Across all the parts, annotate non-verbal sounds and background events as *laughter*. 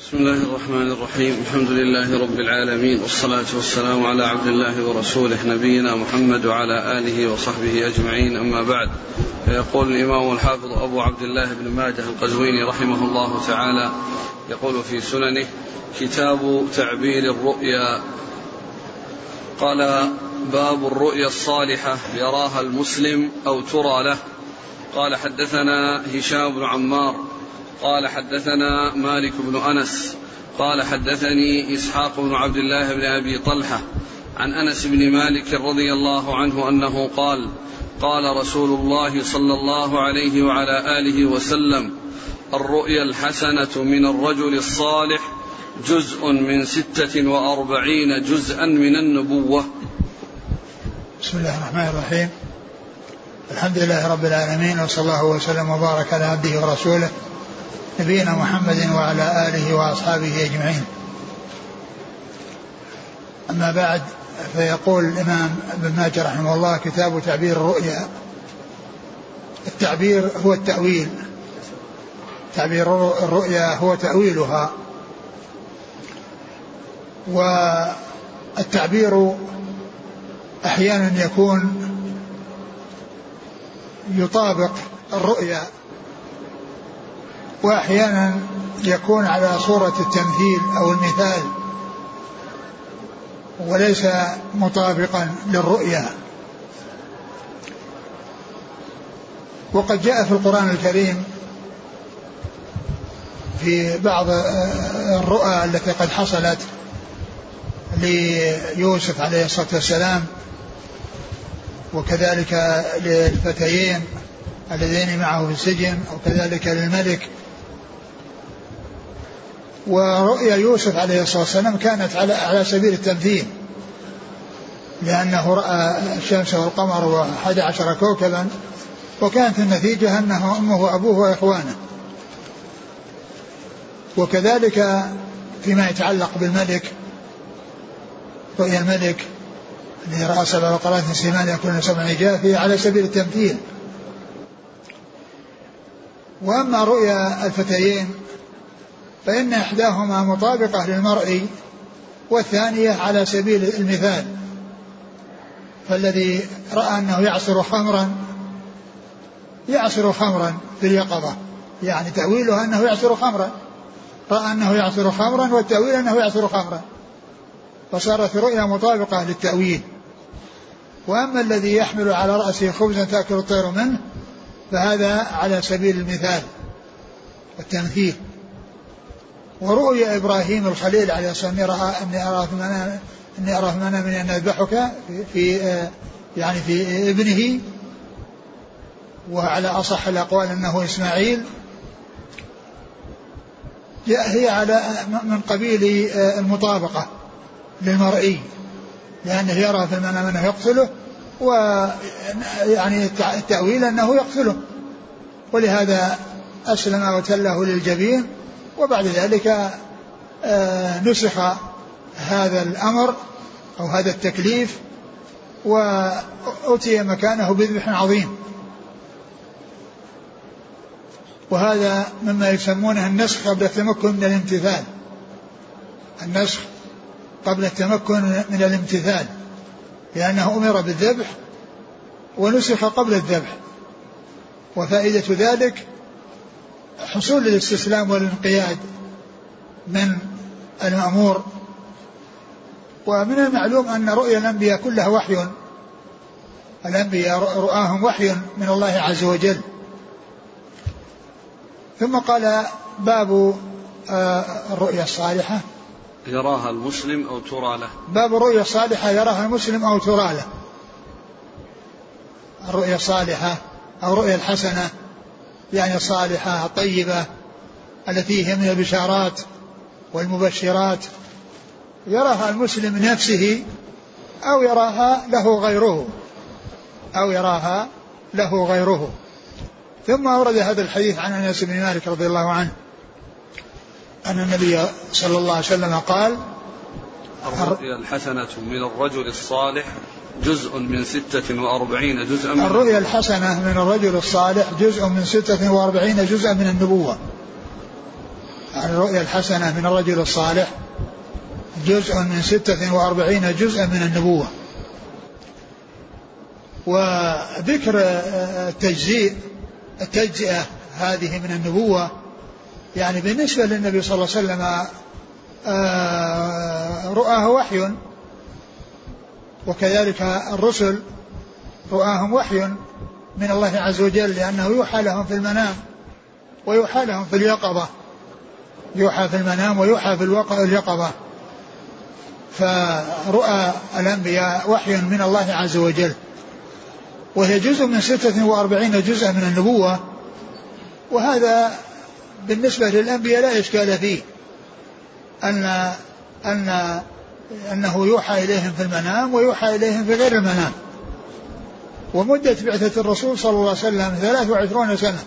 بسم الله الرحمن الرحيم. الحمد لله رب العالمين والصلاة والسلام على عبد الله ورسوله نبينا محمد وعلى آله وصحبه أجمعين. أما بعد فيقول الإمام الحافظ أبو عبد الله بن ماجه القزويني رحمه الله تعالى يقول في سننه كتاب تعبير الرؤيا. قال باب الرؤيا الصالحة يراها المسلم أو ترى له. قال حدثنا هشام بن عمار قال حدثنا مالك بن أنس قال حدثني إسحاق بن عبد الله بن أبي طلحة عن أنس بن مالك رضي الله عنه أنه قال قال رسول الله صلى الله عليه وعلى آله وسلم الرؤيا الحسنة من الرجل الصالح جزء من ستة وأربعين جزءا من النبوة. بسم الله الرحمن الرحيم. الحمد لله رب العالمين وصلى الله وسلم وبارك على عبده ورسوله نبينا محمد وعلى آله وأصحابه أجمعين. أما بعد فيقول الإمام ابن ماجه رحمه الله كتاب تعبير الرؤيا. التعبير هو التأويل. تعبير الرؤيا هو تأويلها. والتعبير أحيانا يكون يطابق الرؤيا. وأحيانا يكون على صورة التمثيل أو المثال وليس مطابقا للرؤيا. وقد جاء في القرآن الكريم في بعض الرؤى التي قد حصلت ليوسف عليه الصلاة والسلام وكذلك للفتيين اللذين معه في السجن وكذلك للملك ورؤيا يوسف عليه الصلاة والسلام كانت على على سبيل التمثيل. لأنه رأى الشمس والقمر وأحد عشر كوكبا وكانت النتيجة أنه أمه وأبوه وإخوانه. وكذلك فيما يتعلق بالملك رؤيا الملك الذي رأى سبع بقرات سمان يكون سبع عجاف هي على سبيل التمثيل. وأما رؤيا الفتيين فإن إحداهما مطابقة للمرء والثانية على سبيل المثال فالذي رأى أنه يعصر خمرا يعصر خمرا في اليقظة يعني تأويله أنه يعصر خمرا رأى أنه يعصر خمرا والتأويل أنه يعصر خمرا فصارت الرؤيا مطابقة للتأويل. وأما الذي يحمل على رأسه خبزا تأكل الطير منه فهذا على سبيل المثال والتمثيل. ورؤيا إبراهيم الخليل عليه الصلاة والسلام ارى في المنام إني أرى في المنام ان اذبحك في, في يعني في ابنه وعلى أصح الأقوال أنه إسماعيل. هي على من قبيل المطابقة للمرئي لأنه يرى في المنام انه يقتله ويعني التأويل أنه يقتله. ولهذا أسلم وتله للجبين. وبعد ذلك آه، نسخ هذا الأمر أو هذا التكليف وأتي مكانه بذبح عظيم. وهذا مما يسمونه النسخ قبل التمكن من الامتثال. النسخ قبل التمكن من الامتثال لأنه أمر بالذبح ونسخ قبل الذبح. وفائدة ذلك حصول الاستسلام والانقياد من المأمور. ومن المعلوم أن رؤيا الأنبياء كلها وحي. الأنبياء رؤاهم وحي من الله عز وجل. ثم قال باب آه، الرؤيا الصالحة. يراها المسلم أو ترى له. باب الرؤيا الصالحة يراها المسلم أو ترى له. الرؤيا الصالحة أو رؤيا الحسنة. يعني الصالحة الطيبة التي هي من البشارات والمبشرات. يراها المسلم نفسه أو يراها له غيره أو يراها له غيره. ثم أورد هذا الحديث عن أنس بن مالك رضي الله عنه أن النبي صلى الله عليه وسلم قال الحسنة من الرجل الصالح جزء من ستة وأربعين جزءا من الرؤيا الحسنة من الرجل الصالح جزء من ستة وأربعين جزءا من النبوة. الرؤيا الحسنة من الرجل الصالح جزء من ستة وأربعين جزءا من النبوة. وذكر التجزيء التجزئة هذه من النبوة. يعني بالنسبة للنبي صلى الله عليه وسلم آه، رؤاه وحي. وكذلك الرسل رؤاهم وحي من الله عز وجل لأنه يوحى لهم في المنام ويوحى لهم في اليقظة. يوحى في المنام ويوحى في اليقظة. فرؤى الأنبياء وحي من الله عز وجل. وهي جزء من ستة وأربعين جزءا من النبوة. وهذا بالنسبة للأنبياء لا إشكال فيه. أن أن أنه يوحى إليهم في المنام ويوحى إليهم في غير المنام. ومدة بعثة الرسول صلى الله عليه وسلم 23 سنة.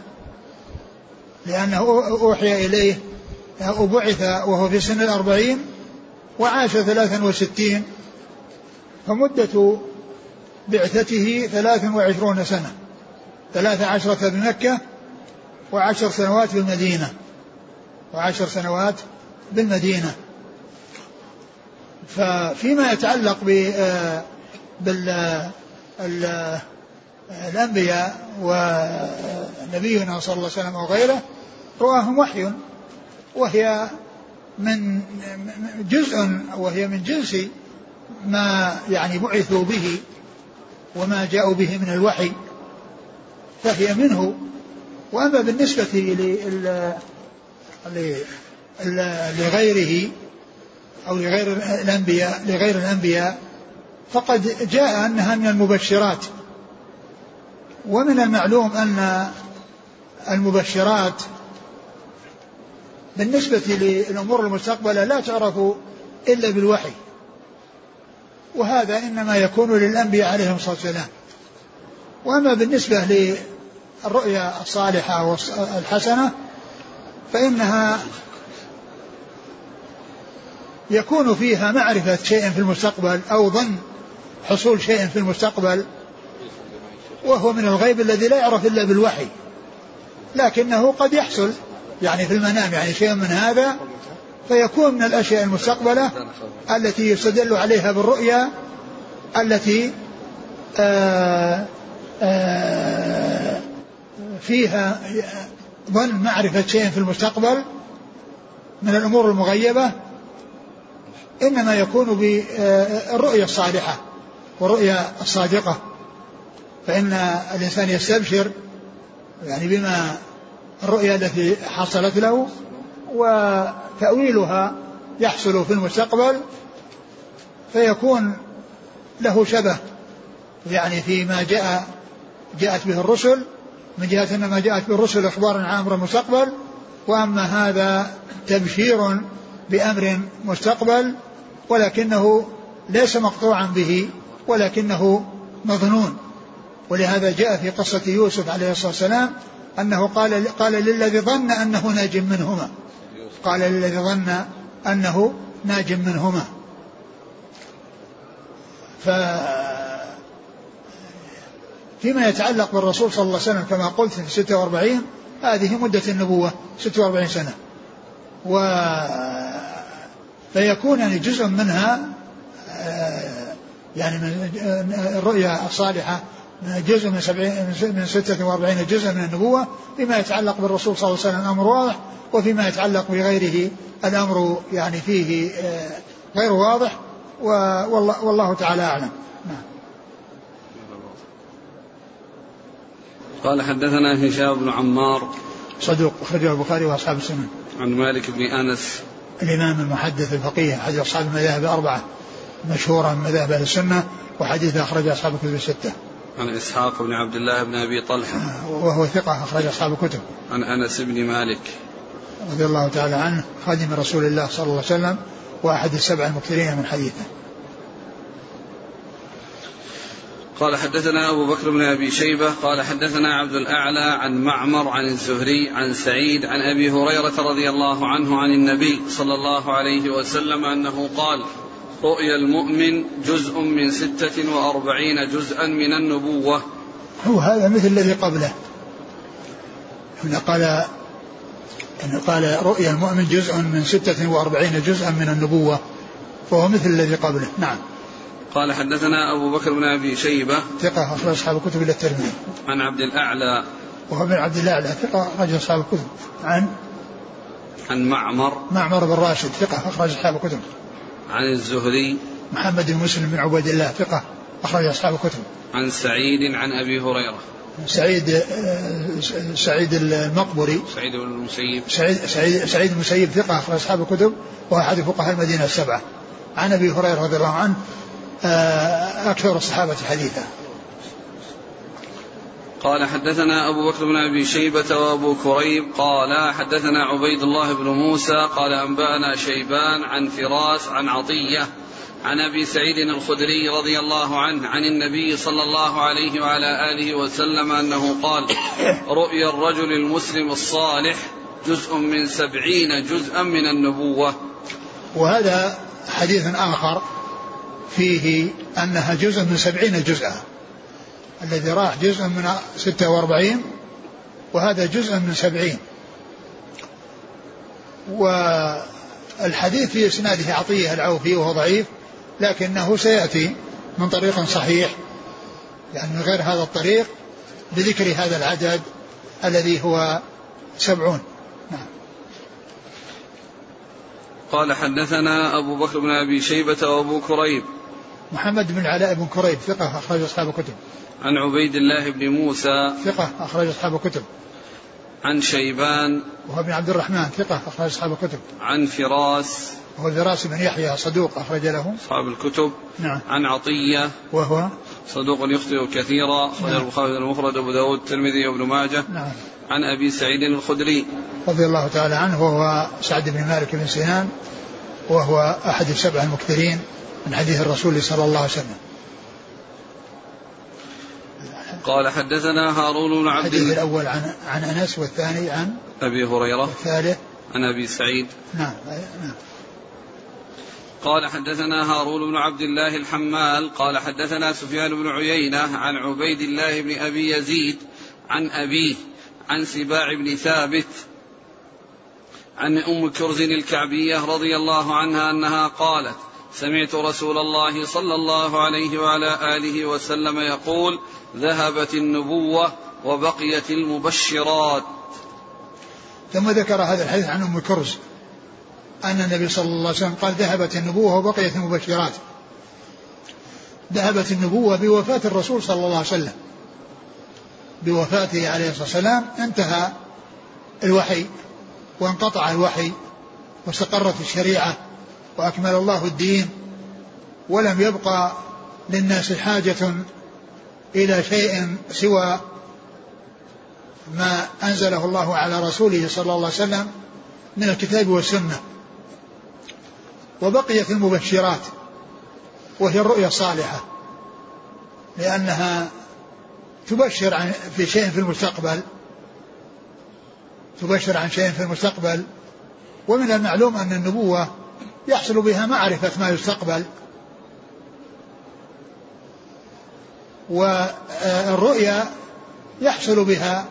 لأنه أوحي إليه وبعث وهو في سن الأربعين وعاش ثلاثا وستين. فمدة بعثته ثلاث وعشرون سنة. ثلاث عشرة بمكة وعشر سنوات بالمدينة وعشر سنوات بالمدينة. ففيما يتعلق ب بال الأنبياء ونبينا صلى الله عليه وسلم وغيره رؤاهم وحي وهي من جزء وهي من جنس ما يعني بعثوا به وما جاءوا به من الوحي فهي منه. وأما بالنسبة لغيره أو لغير الأنبياء لغير الأنبياء فقد جاء أنها من المبشرات. ومن المعلوم أن المبشرات بالنسبة للأمور المستقبلة لا تعرف إلا بالوحي. وهذا إنما يكون للأنبياء عليهم الصلاة والسلام. وأما بالنسبة للرؤيا الصالحة والحسنة فإنها يكون فيها معرفة شيء في المستقبل أو ظن حصول شيء في المستقبل وهو من الغيب الذي لا يعرف إلا بالوحي. لكنه قد يحصل يعني في المنام يعني شيء من هذا فيكون من الأشياء المستقبلة التي يستدل عليها بالرؤيا التي آه، آه، فيها ظن معرفة شيء في المستقبل من الأمور المغيبة إنما يكون بالرؤيا الصالحة والرؤيا الصادقة. فإن الإنسان يستبشر يعني بما الرؤيا التي حصلت له وتأويلها يحصل في المستقبل فيكون له شبه. يعني فيما جاء جاءت به الرسل من جهة أن ما جاءت به الرسل إخبارا عن أمر المستقبل وأما هذا تبشير بأمر مستقبل ولكنه ليس مقطوعا به ولكنه مظنون. ولهذا جاء في قصة يوسف عليه الصلاة والسلام أنه قال قال للذي ظن أنه ناج منهما. قال للذي ظن أنه ناج منهما. ف فيما يتعلق بالرسول صلى الله عليه وسلم كما قلت في 46 هذه مدة النبوة 46 سنة. و فيكون يعني جزء منها آه، يعني من الرؤيا الصالحة جزء من سبعين من ستة وأربعين جزءا من النبوة فيما يتعلق بالرسول صلى الله عليه وسلم الأمر واضح وفيما يتعلق بغيره الأمر يعني فيه آه، غير واضح والله, والله تعالى أعلم. نعم. قال حدثنا هشام بن عمار. صدوق أخرجه البخاري وأصحاب السنن عن مالك بن أنس. الإمام المحدث الفقيه أحد أصحاب المذاهب الأربعة مشهورا من مذاهب أهل السنة وحديث أخرج أصحاب الكتب الستة. عن إسحاق بن عبد الله بن أبي طلحة وهو ثقة أخرج أصحاب الكتب. عن أنس بن مالك رضي الله تعالى عنه خادم رسول الله صلى الله عليه وسلم وأحد السبع المكثرين من حديثه. قال حدثنا أبو بكر بن أبي شيبة قال حدثنا عبد الأعلى عن معمر عن الزهري عن سعيد عن أبي هريرة رضي الله عنه عن النبي صلى الله عليه وسلم أنه قال رؤيا المؤمن جزء من ستة وأربعين جزءا من النبوة. هو هذا مثل الذي قبله. هنا قال أنه قال رؤيا المؤمن جزء من ستة وأربعين جزءا من النبوة فهو مثل الذي قبله. نعم. قال حدثنا أبو بكر بن أبي شيبة ثقة أخرج أصحاب الكتب إلى الترمذي. عن عبد الأعلى. وهو بن عبد الأعلى ثقة أخرج أصحاب الكتب. عن؟ عن معمر. معمر بن راشد ثقة أخرج أصحاب الكتب. عن الزهري. محمد بن مسلم بن عبيد الله ثقة أخرج أصحاب الكتب. عن سعيد عن أبي هريرة. سعيد آه، سعيد المقبري. سعيد بن المسيب. سعيد سعيد سعيد المسيب ثقة أخرج أصحاب الكتب وهو أحد فقهاء المدينة السبعة. عن أبي هريرة رضي الله عنه أكثر الصحابة حديثا. قال حدثنا أبو بكر بن أبي شيبة وأبو كريب قال حدثنا عبيد الله بن موسى قال أنبأنا شيبان عن فراس عن عطية عن أبي سعيد الخدري رضي الله عنه عن النبي صلى الله عليه وعلى آله وسلم أنه قال رؤيا الرجل المسلم الصالح جزء من سبعين جزءا من النبوة. وهذا حديث آخر فيه أنها جزء من سبعين جزءا. الذي راح جزء من ستة وأربعين وهذا جزء من سبعين. والحديث في إسناده عطية العوفي وهو ضعيف لكنه سيأتي من طريق صحيح يعني من غير هذا الطريق بذكر هذا العدد الذي هو سبعون. نعم. قال حدثنا أبو بكر بن أبي شيبة وأبو كريب. محمد بن علاء بن كريب ثقة أخرج أصحاب الكتب. عن عبيد الله بن موسى. ثقة أخرج أصحاب الكتب. عن شيبان. وهو ابن عبد الرحمن ثقة أخرج أصحاب الكتب. عن فراس. وهو الفراس بن يحيى صدوق أخرج له. أصحاب الكتب. نعم. عن عطية. وهو؟ صدوق يخطئ كثيرا. أخرج نعم. البخاري المفرد أبو داود الترمذي وابن ماجه. نعم. عن أبي سعيد الخدري. رضي الله تعالى عنه وهو سعد بن مالك بن سنان وهو أحد السبع المكثرين. من حديث الرسول صلى الله عليه وسلم. قال حدثنا هارون بن عبد الحديث الله. الأول عن عن أنس والثاني عن أبي هريرة. الثالث عن أبي سعيد. نعم نعم. قال حدثنا هارون بن عبد الله الحمال. قال حدثنا سفيان بن عيينة عن عبيد الله بن أبي يزيد عن أبيه عن سباع بن ثابت عن أم كرز الكعبية رضي الله عنها أنها قالت سمعت رسول الله صلى الله عليه وعلى آله وسلم يقول ذهبت النبوة وبقيت المبشرات. ثم ذكر هذا الحديث عن أم كرز أن النبي صلى الله عليه وسلم قال ذهبت النبوة وبقيت المبشرات. ذهبت النبوة بوفاة الرسول صلى الله عليه وسلم. بوفاته عليه الصلاة والسلام انتهى الوحي وانقطع الوحي واستقرت الشريعة. وأكمل الله الدين ولم يبقى للناس حاجة إلى شيء سوى ما أنزله الله على رسوله صلى الله عليه وسلم من الكتاب والسنة. وبقيت المبشرات وهي الرؤيا الصالحة لأنها تبشر عن في شيء في المستقبل تبشر عن شيء في المستقبل ومن المعلوم أن النبوة يحصل بها معرفة ما يستقبل. والرؤيا يحصل بها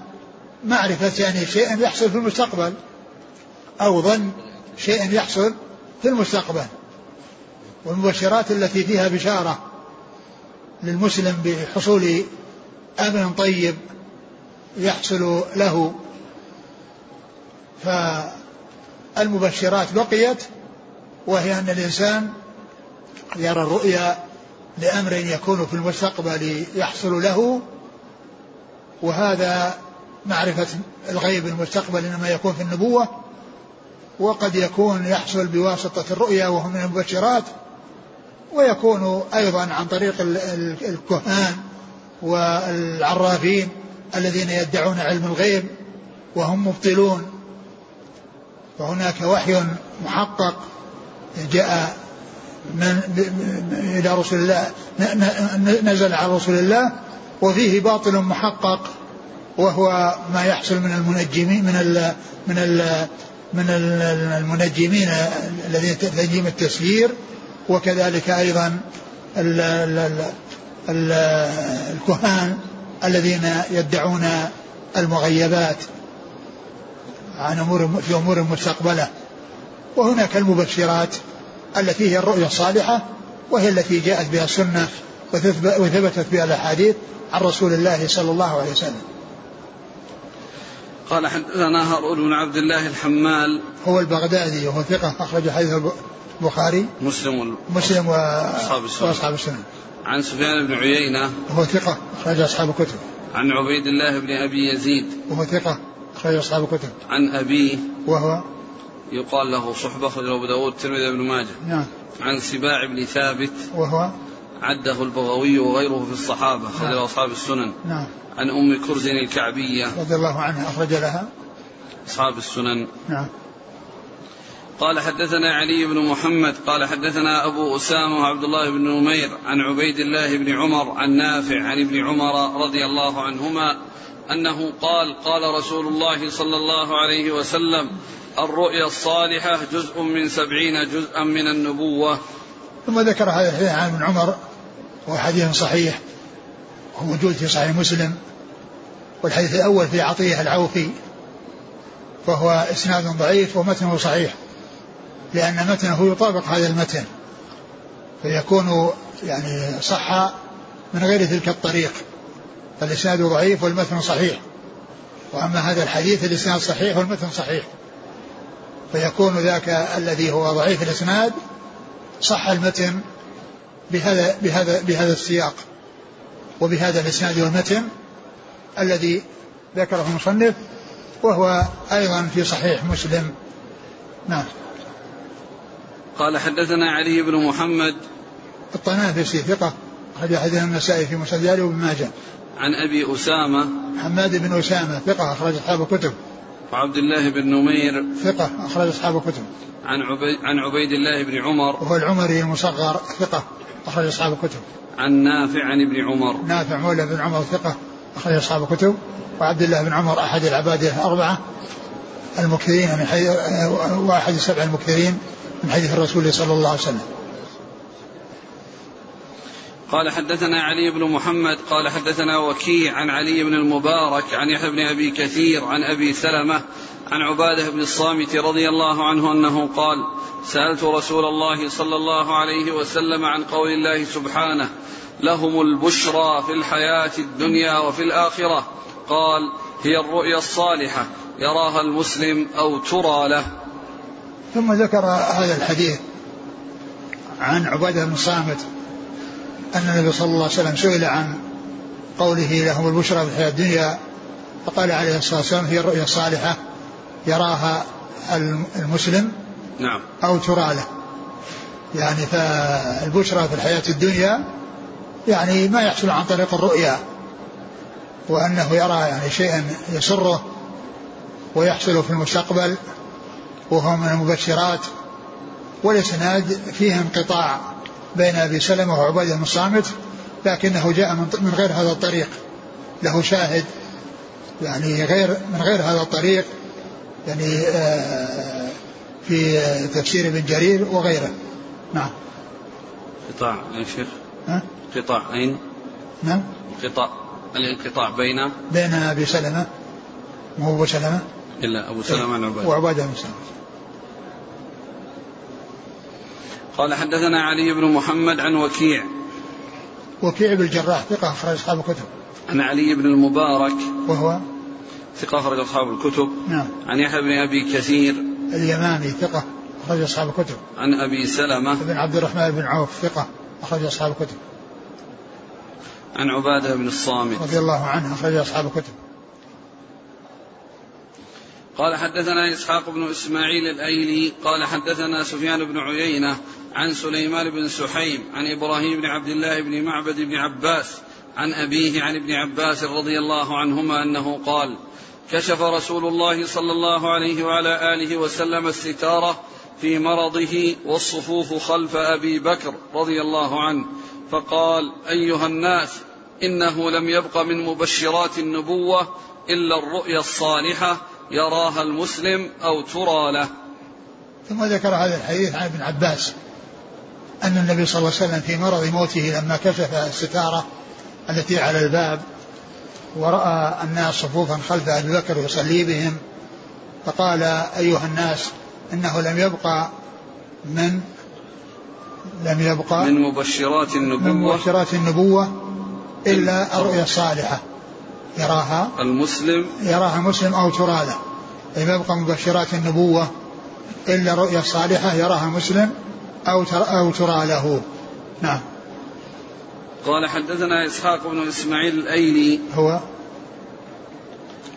معرفة يعني شيء يحصل في المستقبل أو ظن شيء يحصل في المستقبل. والمبشرات التي فيها بشارة للمسلم بحصول أمن طيب يحصل له. فالمبشرات بقيت وهي أن الإنسان يرى الرؤيا لأمر يكون في المستقبل يحصل له وهذا معرفة الغيب المستقبل إنما يكون في النبوة وقد يكون يحصل بواسطة الرؤيا وهو من المبشرات ويكون أيضا عن طريق الكهان والعرافين الذين يدعون علم الغيب وهم مبطلون. فهناك وحي محقق جاء من إلى رسول الله نزل على رسول الله وفيه باطل محقق وهو ما يحصل من المنجمين من ال من ال من المنجمين الذين تنجيم التسيير وكذلك أيضا ال ال ال الكهان الذين يدعون المغيبات عن أمور في أمور مستقبلة. وهناك المبشرات التي هي الرؤيا الصالحة وهي التي جاءت بها السنة وثبتت بها الأحاديث عن رسول الله صلى الله عليه وسلم. قال حدثنا هارون بن عبد الله الحمال. هو البغدادي وهو ثقة أخرج حديث البخاري. مسلم مسلم وأصحاب السنن وأصحاب السنن عن سفيان بن عيينة. وهو ثقة أخرج أصحاب الكتب. عن عبيد الله بن أبي يزيد. وهو ثقة أخرج أصحاب الكتب. عن أبيه. وهو يقال له صحبة أخرجه أبو داود الترمذي بن ماجه. نعم. عن سباع بن ثابت. وهو؟ عده البغوي وغيره في الصحابة أخرجه نعم. أصحاب السنن. نعم. عن أم كرز الكعبية. رضي الله عنها أخرج لها. أصحاب السنن. نعم. قال حدثنا علي بن محمد قال حدثنا أبو أسامة وعبد الله بن نمير عن عبيد الله بن عمر عن نافع عن ابن عمر رضي الله عنهما أنه قال قال رسول الله صلى الله عليه وسلم الرؤيا الصالحة جزء من سبعين جزءا من النبوة. ثم ذكر هذا الحديث عن ابن عمر وهو حديث صحيح وموجود في صحيح مسلم والحديث الأول في عطية العوفي فهو إسناد ضعيف ومتنه صحيح لأن متنه يطابق هذا المتن فيكون يعني صح من غير تلك الطريق. فالإسناد ضعيف والمتن صحيح. وأما هذا الحديث الإسناد صحيح والمتن صحيح. فيكون ذاك الذي هو ضعيف الإسناد صح المتن بهذا بهذا بهذا السياق. وبهذا الإسناد والمتن الذي ذكره المصنف وهو أيضا في صحيح مسلم. نعم. قال حدثنا علي بن محمد. الطنافسي ثقة. أخرج حديث النسائي في مسجد وابن ماجه. عن أبي أسامة. حماد بن أسامة ثقة أخرج أصحاب الكتب. وعبد الله بن نمير. ثقة أخرج أصحاب الكتب. عن عبيد عن عبيد الله بن عمر. وهو العمري المصغر ثقة أخرج أصحاب الكتب. عن نافع عن ابن عمر. نافع مولى بن عمر ثقة أخرج أصحاب الكتب. وعبد الله بن عمر أحد العباد الأربعة المكثرين من حيث واحد السبع المكثرين من حديث الرسول صلى الله عليه وسلم. قال حدثنا علي بن محمد قال حدثنا وكيع عن علي بن المبارك عن يحيى بن أبي كثير عن أبي سلمة عن عبادة بن الصامت رضي الله عنه أنه قال سألت رسول الله صلى الله عليه وسلم عن قول الله سبحانه لهم البشرى في الحياة الدنيا وفي الآخرة. قال هي الرؤيا الصالحة يراها المسلم أو ترى له. ثم ذكر هذا الحديث عن عبادة بن الصامت أن النبي صلى الله عليه وسلم سئل عن قوله لهم البشرى في الحياة الدنيا فقال عليه الصلاة والسلام هي الرؤيا الصالحة يراها المسلم نعم. أو ترى له. يعني فالبشرى في الحياة الدنيا يعني ما يحصل عن طريق الرؤيا وأنه يرى يعني شيئا يسره ويحصل في المستقبل وهو من المبشرات والإسناد فيه انقطاع. بين أبي سلمة وعباده بن الصامت لكنه جاء من غير هذا الطريق. له شاهد يعني غير من غير هذا الطريق يعني آه، في تفسير ابن جرير وغيره. نعم. قطاع يا شيخ؟ ها؟ قطاع أين؟ نعم. قطاع الانقطاع بين؟ بين أبي سلمة وهو أبو سلمة؟ إلا أبو سلمة عن عبادة. وعبادة بن سلمة قال حدثنا علي بن محمد عن وكيع. وكيع بن الجراح ثقة أخرج أصحاب الكتب. عن علي بن المبارك. وهو؟ ثقة أخرج أصحاب الكتب. نعم. عن يحيى بن أبي كثير. اليمامي ثقة أخرج أصحاب الكتب. عن أبي سلمة. بن عبد الرحمن بن عوف ثقة أخرج أصحاب الكتب. عن عبادة بن الصامت. رضي الله عنه أخرج أصحاب الكتب. قال حدثنا إسحاق بن إسماعيل الأيلي قال حدثنا سفيان بن عيينة عن سليمان بن سحيم عن إبراهيم بن عبد الله بن معبد بن عباس عن أبيه عن ابن عباس رضي الله عنهما أنه قال كشف رسول الله صلى الله عليه وعلى آله وسلم الستارة في مرضه والصفوف خلف أبي بكر رضي الله عنه فقال أيها الناس إنه لم يبق من مبشرات النبوة إلا الرؤيا الصالحة يراها المسلم أو ترى له. ثم ذكر هذا الحديث عن ابن عباس أن النبي صلى الله عليه وسلم في مرض موته لما كشف الستارة التي على الباب ورأى الناس صفوفا خلف أبي بكر يصلي بهم فقال أيها الناس إنه لم يبقى من لم يبقى من مبشرات النبوة. من مبشرات النبوة إلا الرؤيا الصالحة. يراها. المسلم. يراها مسلم أو ترى له لم يبقى مبشرات النبوة إلا الرؤيا الصالحة يراها مسلم أو ترى, أو ترى له نعم. قال حدثنا إسحاق بن إسماعيل الأيلي. هو؟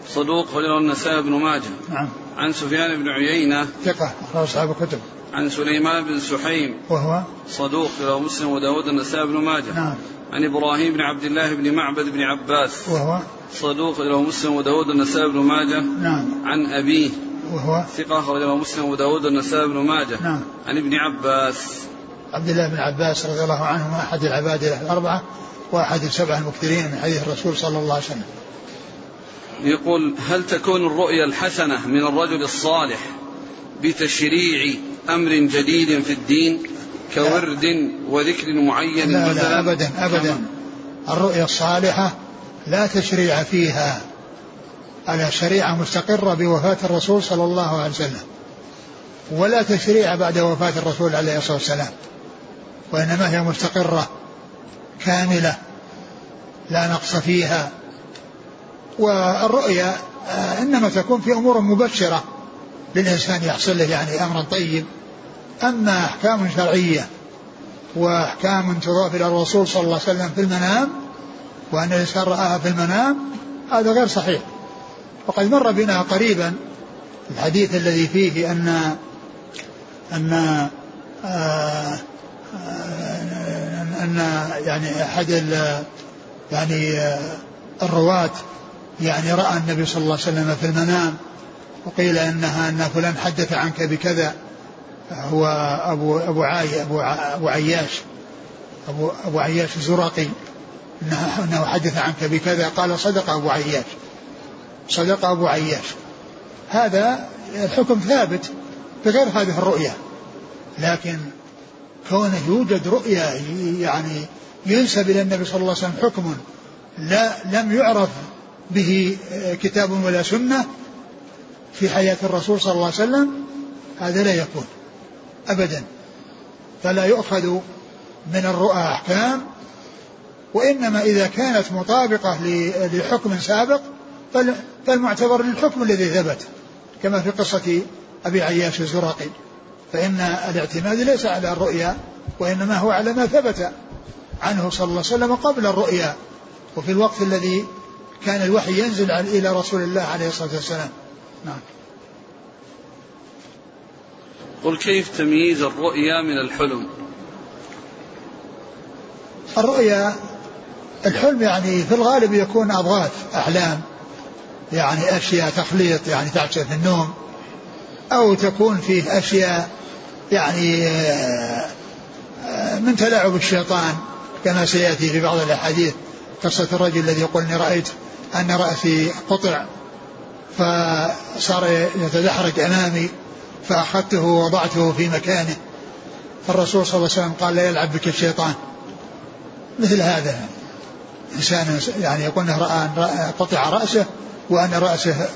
صدوق وله النسائي بن ماجه. نعم. عن سفيان بن عيينة. ثقة أخرج أصحاب الكتب. عن سليمان بن سحيم وهو صدوق له مسلم وداود النسائي بن ماجه. نعم. عن إبراهيم بن عبد الله بن معبد بن عباس وهو صدوق له مسلم وداود النسائي بن ماجه. نعم. عن أبيه وهو ثقة أخرجه مسلم وداود النسائي بن ماجه. نعم. عن ابن عباس. عبد الله بن عباس رضي الله عنهما أحد العباد الأربعة وأحد السبعة المكثرين من حديث الرسول صلى الله عليه وسلم. يقول هل تكون الرؤيا الحسنة من الرجل الصالح بتشريع أمر جديد في الدين كورد وذكر معين لا مثلا. لا أبدا. أبدا الرؤيا الصالحة لا تشريع فيها. على شريعة مستقرة بوفاة الرسول صلى الله عليه وسلم ولا تشريع بعد وفاة الرسول عليه الصلاة والسلام وإنما هي مستقرة كاملة لا نقص فيها. والرؤيا آه، إنما تكون في أمور مبشرة. للإنسان يحصل له يعني أمرا طيب. أما أحكام شرعية وأحكام تضاف إلى الرسول صلى الله عليه وسلم في المنام وأن الإنسان رآها في المنام هذا غير صحيح. وقد مر بنا قريبا الحديث الذي فيه أن أن آه، أن يعني أحد يعني آه، الرواة يعني رأى النبي صلى الله عليه وسلم في المنام وقيل إنها أن فلان حدث عنك بكذا هو ابو أبو عاي أبو أبو عياش ابو أبو عياش الزرقي انه إنه حدث عنك بكذا قال صدق أبو عياش صدق أبو عياش. هذا الحكم ثابت بغير هذه الرؤيا لكن كونه يوجد رؤيا يعني ينسب إلى النبي صلى الله عليه وسلم حكم لا لم يعرف به كتاب ولا سنة في حياة الرسول صلى الله عليه وسلم هذا لا يكون أبدا. فلا يؤخذ من الرؤى أحكام وإنما إذا كانت مطابقة لحكم سابق فالمعتبر للحكم الذي ثبت كما في قصة أبي عياش الزرقي فإن الاعتماد ليس على الرؤيا وإنما هو على ما ثبت عنه صلى الله عليه وسلم قبل الرؤيا. وفي الوقت الذي كان الوحي ينزل إلى رسول الله عليه الصلاة والسلام. نعم. قل كيف تمييز الرؤيا من الحلم؟ الرؤيا الحلم يعني في الغالب يكون أضغاث أحلام يعني أشياء تخليط يعني تحصل في النوم أو تكون فيه أشياء يعني آه، من تلاعب الشيطان كما سيأتي في بعض الأحاديث قصة الرجل الذي يقول إني رأيت أن رأسي قطع. فصار يتدحرج أمامي فأخذته ووضعته في مكانه. فالرسول صلى الله عليه وسلم قال لا يلعب بك الشيطان. مثل هذا. إنسان يعني يقول أنه رأى قطع رأسه وأن رأسه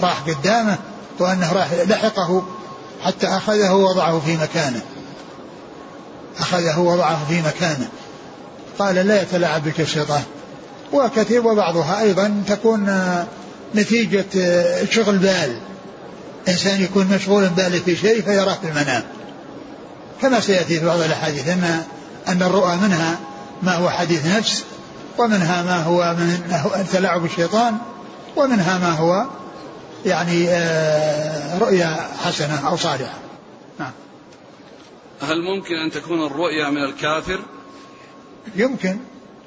راح قدامه وأنه راح لحقه حتى أخذه ووضعه في مكانه. أخذه ووضعه في مكانه. قال لا يتلاعب بك الشيطان. وكثير وبعضها أيضا تكون نتيجة شغل بال. إنسان يكون مشغول باله في شيء فيراه في المنام. كما سيأتي في بعض الأحاديث أن أن الرؤى منها ما هو حديث نفس ومنها ما هو من تلاعب الشيطان ومنها ما هو يعني آه، رؤيا حسنة أو صالحة. نعم. هل ممكن أن تكون الرؤيا من الكافر؟ يمكن.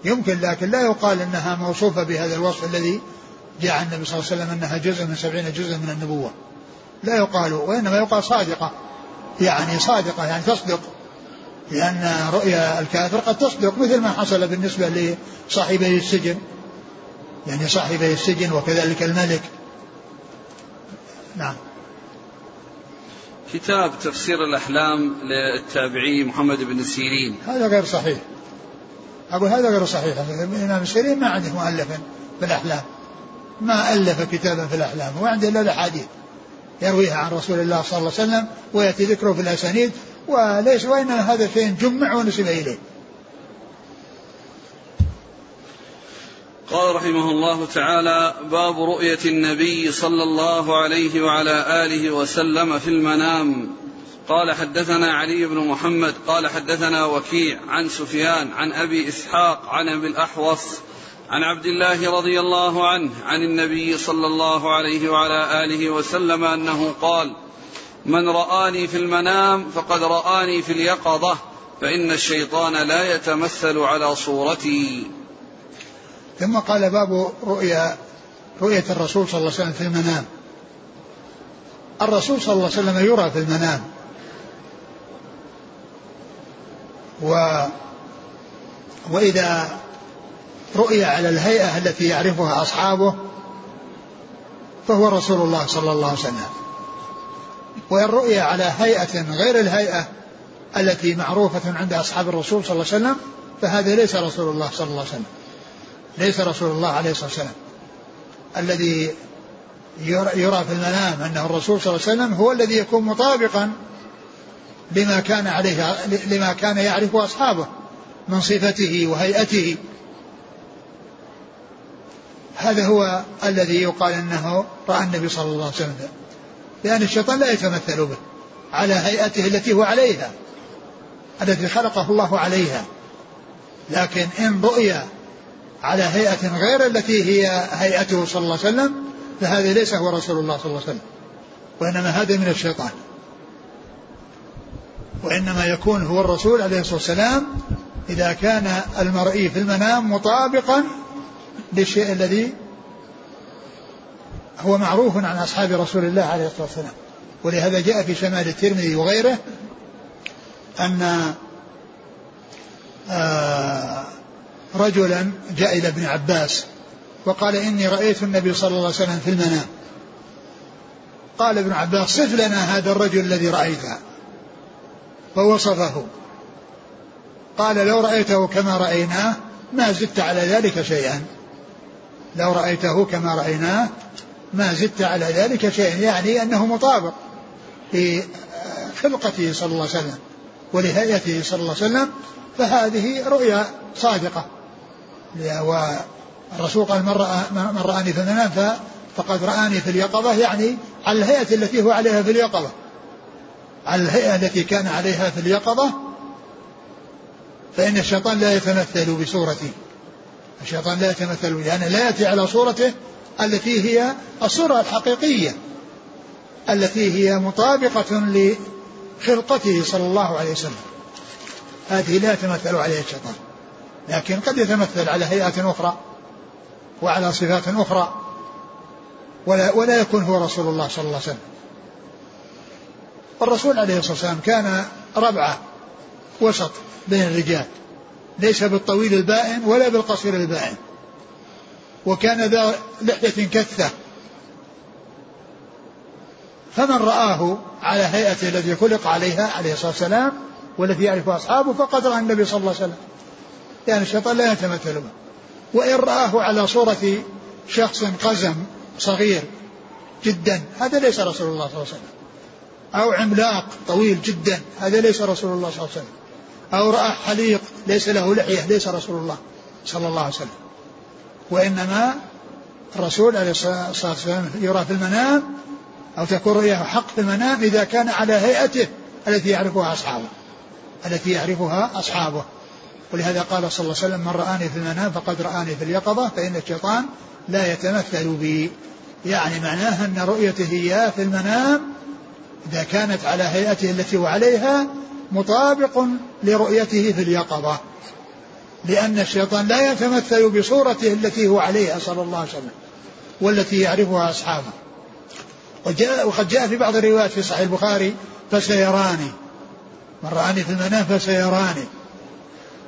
يمكن لكن لا يقال إنها موصوفة بهذا الوصف الذي جاء عن النبي صلى الله عليه وسلم أنها جزء من سبعين جزءا من النبوة. لا يقال وإنما يقال صادقة. يعني صادقة يعني تصدق. لأن رؤيا الكافر قد تصدق مثل ما حصل بالنسبة لصاحبي السجن. يعني صاحبي السجن وكذلك الملك. نعم. كتاب تفسير الأحلام للتابعي محمد بن سيرين. هذا غير صحيح. أقول هذا غير صحيح. الإمام سيرين ما عنده مؤلفا في الأحلام. ما ألف كتابا في الأحلام هو عنده إلا الأحاديث. يرويها عن رسول الله صلى الله عليه وسلم ويأتي ذكره في الأسانيد وليس وإنما هذا شيء جمع ونسب إليه. قال رحمه الله تعالى باب رؤية النبي صلى الله عليه وعلى آله وسلم في المنام. قال حدثنا علي بن محمد قال حدثنا وكيع عن سفيان عن أبي إسحاق عن أبي الأحوص عن عبد الله رضي الله عنه عن النبي صلى الله عليه وعلى آله وسلم أنه قال من رآني في المنام فقد رآني في اليقظة فإن الشيطان لا يتمثل على صورتي. ثم قال باب رؤيا رؤية الرسول صلى الله عليه وسلم في المنام. الرسول صلى الله عليه وسلم يرى في المنام. و وإذا رؤي على الهيئة التي يعرفها أصحابه فهو رسول الله صلى الله عليه وسلم. وإن رؤي على هيئة غير الهيئة التي معروفة عند أصحاب الرسول صلى الله عليه وسلم فهذا ليس رسول الله صلى الله عليه وسلم. ليس رسول الله عليه الصلاة والسلام. الذي يرى في المنام أنه الرسول صلى الله عليه وسلم هو الذي يكون مطابقا لما كان عليه لما كان يعرفه أصحابه من صفته وهيئته. هذا هو الذي يقال إنه رأى النبي صلى الله عليه وسلم لأن الشيطان لا يتمثل به على هيئته التي هو عليها التي خلقه الله عليها. لكن إن رؤي على هيئة غير التي هي هيئته صلى الله عليه وسلم فهذا ليس هو رسول الله صلى الله عليه وسلم وإنما هذا من الشيطان. وإنما يكون هو الرسول عليه الصلاة والسلام إذا كان المرئي في المنام مطابقا للشيء الذي هو معروف عن أصحاب رسول الله عليه الصلاة والسلام. ولهذا جاء في شمال الترمذي وغيره أن آه رجلا جاء إلى ابن عباس وقال إني رأيت النبي صلى الله عليه وسلم في المنام. قال ابن عباس صف لنا هذا الرجل الذي رأيته. فوصفه. قال لو رأيته كما رأيناه ما زدت على ذلك شيئا. لو رأيته كما رأيناه ما زدت على ذلك شيئا يعني أنه مطابق لخلقته صلى الله عليه وسلم ولهيئته صلى الله عليه وسلم فهذه رؤيا صادقة. والرسول قال من, رأى من رآني في المنام فقد رآني في اليقظة يعني على الهيئة التي هو عليها في اليقظة. على الهيئة التي كان عليها في اليقظة فإن الشيطان لا يتمثل بصورتي. الشيطان لا يتمثل لأنه لا يأتي على صورته التي هي الصورة الحقيقية التي هي مطابقة لخلقته صلى الله عليه وسلم. هذه لا يتمثل عليها الشيطان لكن قد يتمثل على هيئة أخرى وعلى صفات أخرى ولا, ولا يكون هو رسول الله صلى الله عليه وسلم. الرسول عليه الصلاة والسلام كان ربعة وسط بين الرجال. ليس بالطويل البائن ولا بالقصير البائن. وكان ذا لحية كثة. فمن رآه على هيئته التي خلق عليها عليه الصلاة والسلام والتي يعرفها أصحابه فقد رأى النبي صلى الله عليه وسلم. يعني الشيطان لا يتمثل به وإن رآه على صورة شخص قزم صغير جدا هذا ليس رسول الله صلى الله عليه وسلم. أو عملاق طويل جدا هذا ليس رسول الله صلى الله عليه وسلم. أو رأى حليق ليس له لحية ليس رسول الله صلى الله عليه وسلم. وإنما الرسول عليه الصلاة والسلام يرى في المنام أو تكون رؤياه حق في المنام إذا كان على هيئته التي يعرفها أصحابه التي يعرفها أصحابه. ولهذا قال صلى الله عليه وسلم من رآني في المنام فقد رآني في اليقظة فإن الشيطان لا يتمثل بي. يعني معناه أن رؤيته إياه في المنام إذا كانت على هيئته التي هو عليها مطابق لرؤيته في اليقظة. لأن الشيطان لا يتمثل بصورته التي هو عليها صلى الله عليه وسلم والتي يعرفها أصحابه. وجاء وقد جاء في بعض الروايات في صحيح البخاري فسيراني. من رآني في المنام فسيراني.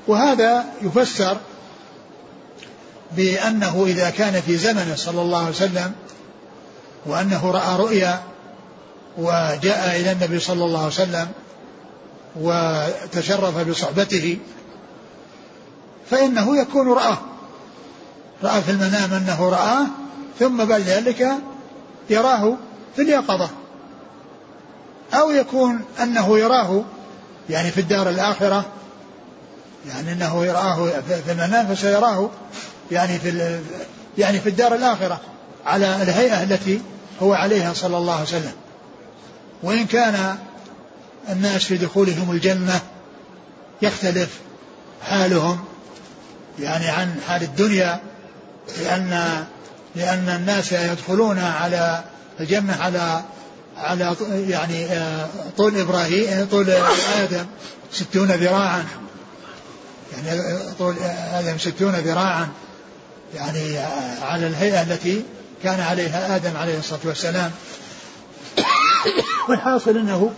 وهذا يفسر بأنه إذا كان في زمنه صلى الله عليه وسلم وأنه رأى رؤيا وجاء إلى النبي صلى الله عليه وسلم وتشرف بصحبته فإنه يكون رآه. رأى في المنام أنه رآه ثم بعد ذلك يراه في اليقظة. أو يكون أنه يراه يعني في الدار الآخرة يعني أنه يراه في المنام فسيراه يعني في يعني في الدار الآخرة على الهيئة التي هو عليها صلى الله عليه وسلم. وإن كان الناس في دخولهم الجنة يختلف حالهم يعني عن حال الدنيا لأن لأن الناس يدخلون على الجنة على على يعني آه، طول إبراهيم طول آدم ستون ذراعا. يعني آه، طول آدم ستون ذراعا. يعني آه، على الهيئة التي كان عليها آدم عليه الصلاة والسلام. والحاصل أنه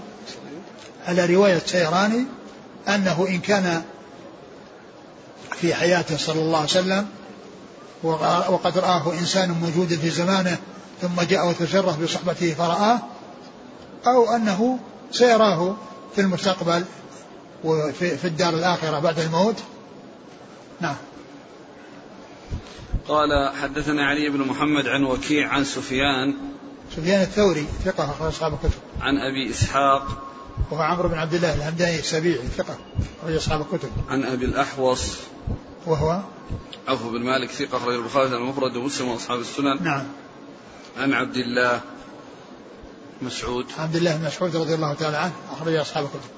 على رواية سيراني أنه إن كان في حياته صلى الله عليه وسلم وقد رآه إنسان موجود في زمانه ثم جاء وتشرف بصحبته فرآه أو أنه سيراه في المستقبل وفي في الدار الآخرة بعد الموت. نعم. قال حدثنا علي بن محمد عن وكيع عن سفيان سفيان الثوري ثقة أخرج أصحاب الكتب. عن أبي إسحاق وهو عمرو بن عبد الله الهمداني السبيعي ثقة أخرج أصحاب الكتب. عن أبي الأحوص. وهو؟ عوف بن مالك ثقة أخرج البخاري المفرد ومسلم وأصحاب السنن. نعم. عن عبد الله مسعود. عبد الله بن مسعود رضي الله تعالى عنه أخرج أصحاب الكتب.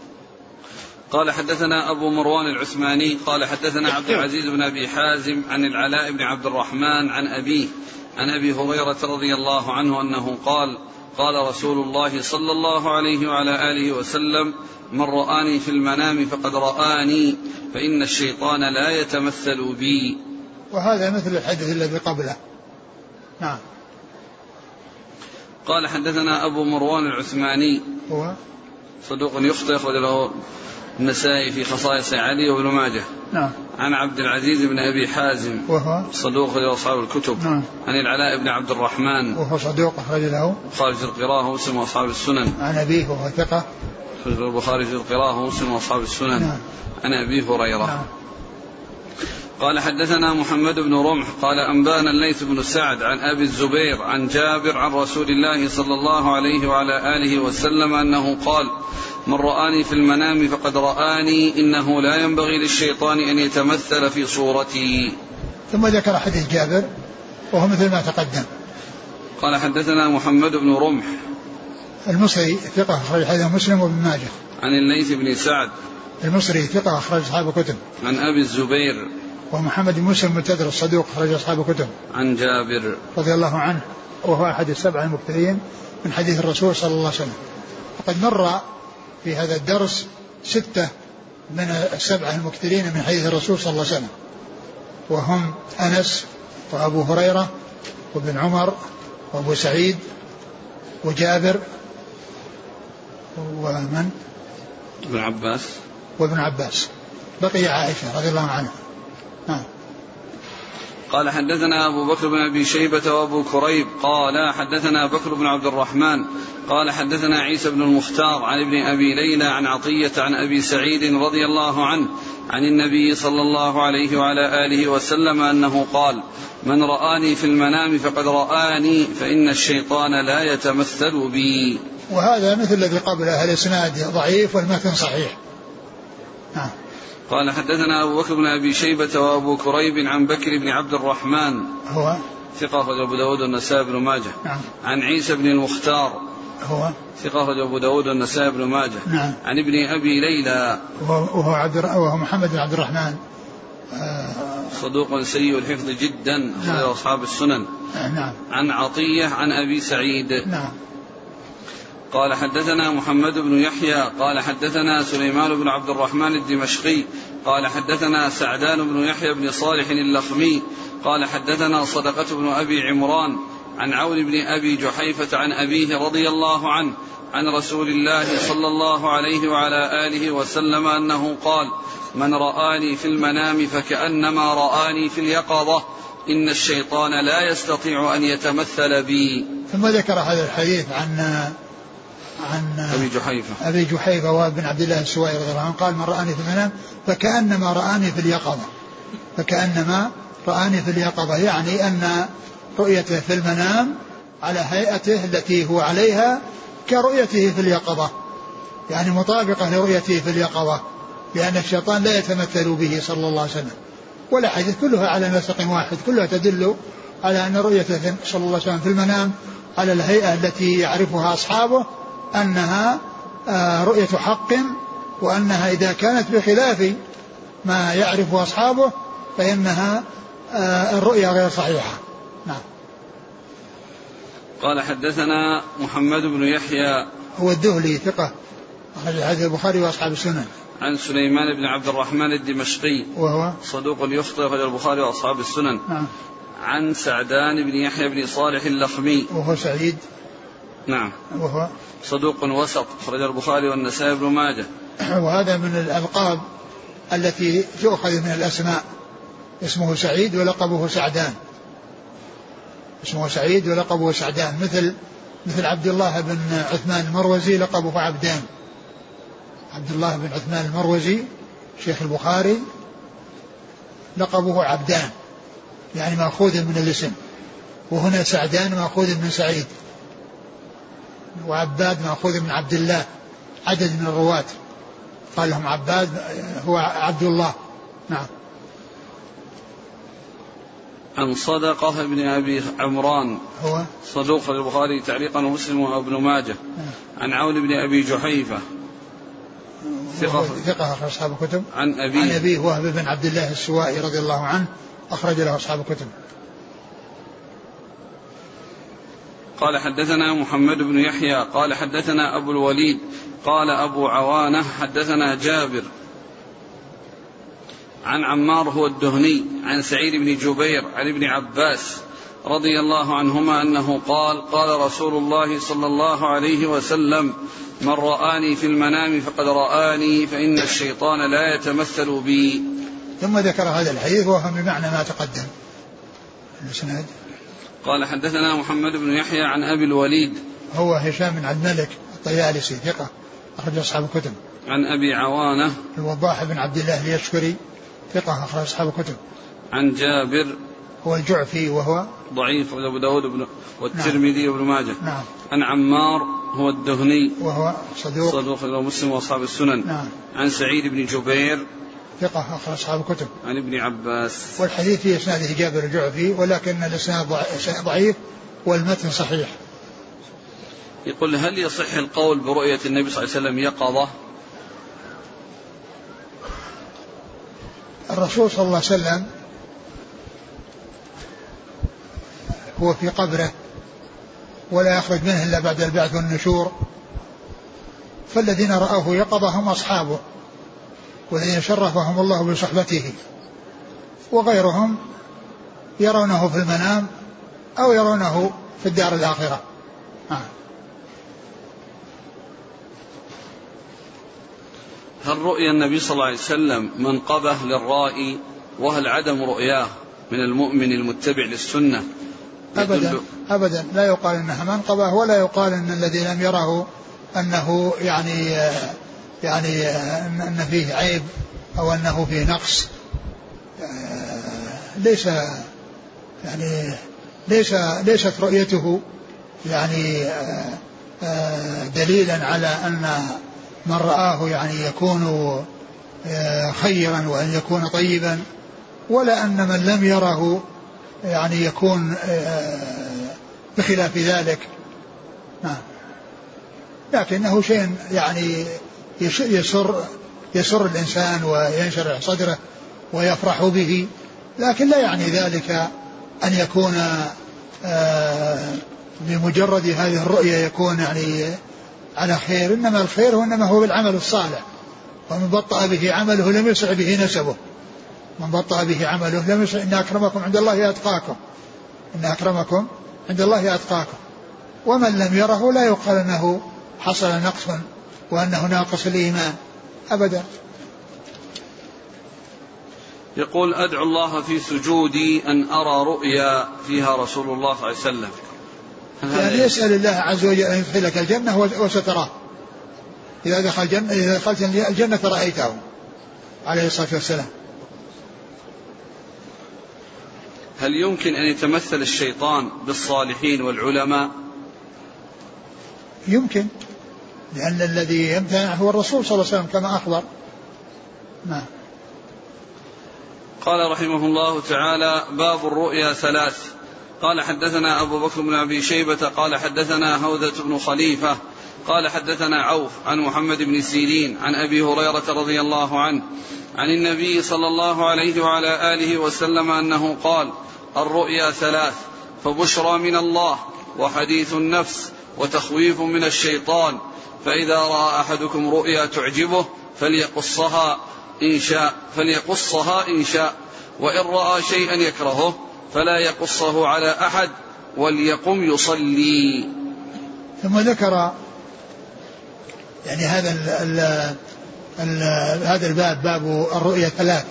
قال حدثنا أبو مروان العثماني قال حدثنا عبد العزيز بن أبي حازم عن العلاء بن عبد الرحمن عن أبيه عن أبي هريرة رضي الله عنه أنه قال قال رسول الله صلى الله عليه وعلى آله وسلم من رآني في المنام فقد رآني فإن الشيطان لا يتمثل بي. وهذا مثل الحديث الذي قبله. نعم. قال حدثنا أبو مروان العثماني. هو؟ صدوق يخطئ أخرج له. النسائي في خصائص علي وابن ماجه. نعم. عن عبد العزيز بن أبي حازم. وهو؟ صدوق أصحاب الكتب. نعم. عن العلاء بن عبد الرحمن. وهو صدوق أخرج له. خارج القراءة ومسلم وأصحاب السنن. عن أبيه وهو ثقة. أخرج البخاري في القراءة ومسلم وأصحاب السنن. نعم. عن أبي هريرة. نعم. قال حدثنا محمد بن رمح. قال أنبانا الليث بن سعد عن أبي الزبير عن جابر عن رسول الله صلى الله عليه وعلى آله وسلم أنه قال من رآني في المنام فقد رآني إنه لا ينبغي للشيطان أن يتمثل في صورتي. ثم ذكر حديث جابر وهو مثل ما تقدم. قال حدثنا محمد بن رمح. المصري ثقة أخرج حديث مسلم وابن ماجه. عن الليث بن سعد. المصري ثقة أخرج أصحاب الكتب. عن أبي الزبير. ومحمد بن مسلم المنتدر الصدوق أخرج أصحاب الكتب. عن جابر. رضي الله عنه وهو أحد السبع المكثرين من حديث الرسول صلى الله عليه وسلم. وقد مر في هذا الدرس ستة من السبعة المكثرين من حديث الرسول صلى الله عليه وسلم. وهم أنس وأبو هريرة وابن عمر وأبو سعيد وجابر ومن؟ ابن عباس. وابن عباس. بقي عائشة رضي الله عنها. نعم. قال حدثنا أبو بكر بن أبي شيبة وأبو كريب قال حدثنا بكر بن عبد الرحمن قال حدثنا عيسى بن المختار عن ابن أبي ليلى عن عطية عن أبي سعيد رضي الله عنه عن النبي صلى الله عليه وعلى آله وسلم أنه قال من رآني في المنام فقد رآني فإن الشيطان لا يتمثل بي. وهذا مثل الذي قبله الإسناد ضعيف والمتن صحيح. نعم. قال حدثنا أبو بكر بن أبي شيبة وأبو كريب عن بكر بن عبد الرحمن. هو؟ ثقة أخرج أبو داود والنسائي بن ماجه. نعم. عن عيسى بن المختار. هو؟ ثقة أخرج أبو داود والنسائي بن ماجه. نعم. عن ابن أبي ليلى. وهو, عبد وهو محمد بن عبد الرحمن. صدوق سيء الحفظ جدا. أخرج نعم. أصحاب السنن. آه، نعم. عن عطية عن أبي سعيد. نعم. قال حدثنا محمد بن يحيى قال حدثنا سليمان بن عبد الرحمن الدمشقي قال حدثنا سعدان بن يحيى بن صالح اللخمي قال حدثنا صدقة بن أبي عمران عن عون بن أبي جحيفة عن أبيه رضي الله عنه عن رسول الله صلى الله عليه وعلى آله وسلم أنه قال من رآني في المنام فكأنما رآني في اليقظة إن الشيطان لا يستطيع أن يتمثل بي. ثم ذكر هذا الحديث عن عن أبي جحيفة. أبي جحيفة وابن عبد الله السوائي رضي الله عنه. قال من رآني في المنام فكأنما رآني في اليقظة. فكأنما رآني في اليقظة يعني أن رؤيته في المنام على هيئته التي هو عليها كرؤيته في اليقظة يعني مطابقة لرؤيته في اليقظة لأن الشيطان لا يتمثل به صلى الله عليه وسلم. والأحاديث كلها على نسق واحد كلها تدل على أن رؤيته صلى الله عليه وسلم في المنام على الهيئة التي يعرفها أصحابه أنها آه، رؤية حق وأنها إذا كانت بخلاف ما يعرف أصحابه فإنها آه، الرؤيا غير صحيحة. نعم. قال حدثنا محمد بن يحيى. هو الدهلي ثقة أخرج حديث البخاري وأصحاب السنن. عن سليمان بن عبد الرحمن الدمشقي. وهو؟ صدوق يخطئ أخرج البخاري وأصحاب السنن. نعم. عن سعدان بن يحيى بن صالح اللخمي. وهو سعيد. نعم. وهو؟ صدوق وسط أخرج البخاري والنسائي بن ماجه. *clears throat* وهذا من الألقاب التي تؤخذ من الأسماء. اسمه سعيد ولقبه سعدان. اسمه سعيد ولقبه سعدان. مثل مثل عبد الله بن عثمان المروزي لقبه عبدان. عبد الله بن عثمان المروزي شيخ البخاري لقبه عبدان. يعني مأخوذ من الاسم. وهنا سعدان مأخوذ من سعيد. وعباد مأخوذ من عبد الله عدد من الرواة. قال لهم عباد هو عبد الله. نعم. عن صدقة بن أبي عمران. هو؟ صدوق البخاري تعليقا ومسلم وابن ماجه. عن عون بن أبي جحيفة. ثقة. ثقة أخرج أصحاب الكتب. عن أبيه. عن أبيه وهب بن عبد الله السوائي رضي الله عنه أخرج له أصحاب الكتب. قال حدثنا محمد بن يحيى قال حدثنا أبو الوليد قال أبو عوانة حدثنا جابر. عن عمار هو الدهني عن سعيد بن جبير عن ابن عباس رضي الله عنهما أنه قال قال رسول الله صلى الله عليه وسلم من رآني في المنام فقد رآني فإن الشيطان لا يتمثل بي. ثم ذكر هذا الحديث وهو بمعنى ما تقدم. الإسناد؟ قال حدثنا محمد بن يحيى عن أبي الوليد. هو هشام بن عبد الملك الطيالسي ثقة أخرج أصحاب الكتب. عن أبي عوانة. الوضاح بن عبد الله اليشكري ثقة أخرج أصحاب الكتب. عن جابر. هو الجعفي وهو؟ ضعيف أبو داود بن والترمذي وابن ماجه. نعم. عن عمار هو الدهني. وهو صدوق. صدوق مسلم وأصحاب السنن. نعم. عن سعيد بن جبير. ثقة أخرج أصحاب الكتب. عن ابن عباس. والحديث في إسناده جابر الجعفي ولكن الإسناد ضع- ضعيف والمتن صحيح. يقول هل يصح القول برؤية النبي صلى الله عليه وسلم يقظة؟ الرسول صلى الله عليه وسلم هو في قبره ولا يخرج منه إلا بعد البعث والنشور فالذين رأوه يقظة هم أصحابه. والذين شرفهم الله بصحبته. وغيرهم يرونه في المنام أو يرونه في الدار الآخرة. آه. هل رؤيا النبي صلى الله عليه وسلم منقبة للرائي وهل عدم رؤياه من المؤمن المتبع للسنة؟ أبدا أبدا. لا يقال أنها منقبة ولا يقال أن الذي لم يره أنه يعني يعني أن فيه عيب أو أنه فيه نقص ليس يعني ليس ليست رؤيته يعني دليلا على أن من رآه يعني يكون خيرا وأن يكون طيبا ولا أن من لم يره يعني يكون بخلاف ذلك. نعم. لكنه شيء يعني يسر يسر الإنسان وينشرح صدره ويفرح به لكن لا يعني ذلك أن يكون بمجرد هذه الرؤية يكون يعني على خير إنما الخير وإنما هو بالعمل الصالح. ومن بطأ به عمله لم يسع به نسبه. من بطأ به عمله لم يسع إن أكرمكم عند الله أتقاكم. إن أكرمكم عند الله أتقاكم. ومن لم يره لا يقال أنه حصل نقص وأنه ناقص الإيمان. أبدا. يقول أدعو الله في سجودي أن أرى رؤيا فيها رسول الله صلى الله عليه وسلم. يعني يسأل الله عز وجل أن يدخلك الجنة وستراه. إذا دخل الجنة إذا دخلت الجنة رأيته عليه الصلاة والسلام. هل يمكن أن يتمثل الشيطان بالصالحين والعلماء؟ يمكن. لأن الذي يمتنع هو الرسول صلى الله عليه وسلم كما أخبر. نعم. قال رحمه الله تعالى باب الرؤيا ثلاث. قال حدثنا أبو بكر بن أبي شيبة قال حدثنا هوذة بن خليفة قال حدثنا عوف عن محمد بن سيرين عن أبي هريرة رضي الله عنه عن النبي صلى الله عليه وعلى آله وسلم أنه قال الرؤيا ثلاث فبشرى من الله وحديث النفس وتخويف من الشيطان فإذا رأى أحدكم رؤيا تعجبه فليقصها إن شاء فليقصها إن شاء. وإن رأى شيئا يكرهه فلا يقصه على أحد وليقم يصلي. ثم ذكر يعني هذا ال ال هذا الباب باب الرؤيا ثلاث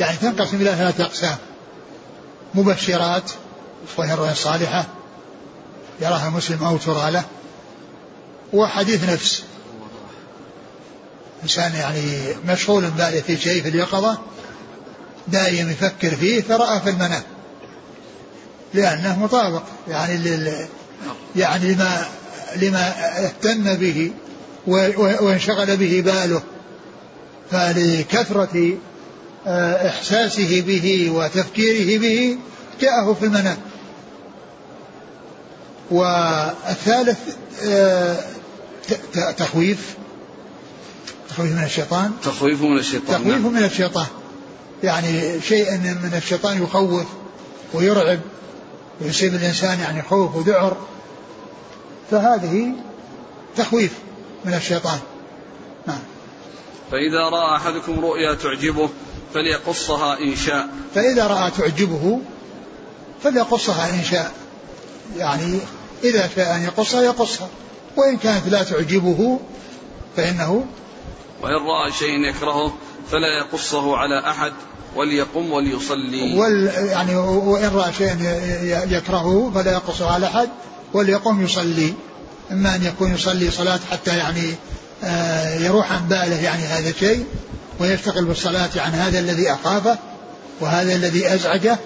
يعني تنقسم إلى ثلاثة أقسام. مبشرات وهي الرؤيا الصالحة يراها مسلم أو ترى له. وحديث نفس. إنسان يعني مشغول باله في شيء في اليقظة دائما يفكر فيه فرأى في المنام. لأنه مطابق يعني لل يعني لما لما اهتم به وانشغل به باله. فلكثرة آه، إحساسه به وتفكيره به جاءه في المنام. والثالث آه، تخويف. تخويف من الشيطان. تخويف من الشيطان تخويف نعم. من الشيطان. يعني شيء من الشيطان يخوف ويرعب ويصيب الإنسان يعني خوف وذعر فهذه تخويف من الشيطان. نعم. فإذا رأى أحدكم رؤيا تعجبه فليقصها إن شاء. فإذا رأى تعجبه فليقصها إن شاء. يعني إذا شاء أن يقصها يقصها. وإن كانت لا تعجبه فإنه وإن رأى شيء يكرهه فلا يقصه على أحد وليقم وليصلي. وال يعني وإن رأى شيئا يكرهه فلا يقصه على أحد وليقم يصلي. إما أن يكون يصلي صلاة حتى يعني آه، يروح عن باله يعني هذا الشيء ويشتغل بالصلاة عن هذا الذي أخافه وهذا الذي أزعجه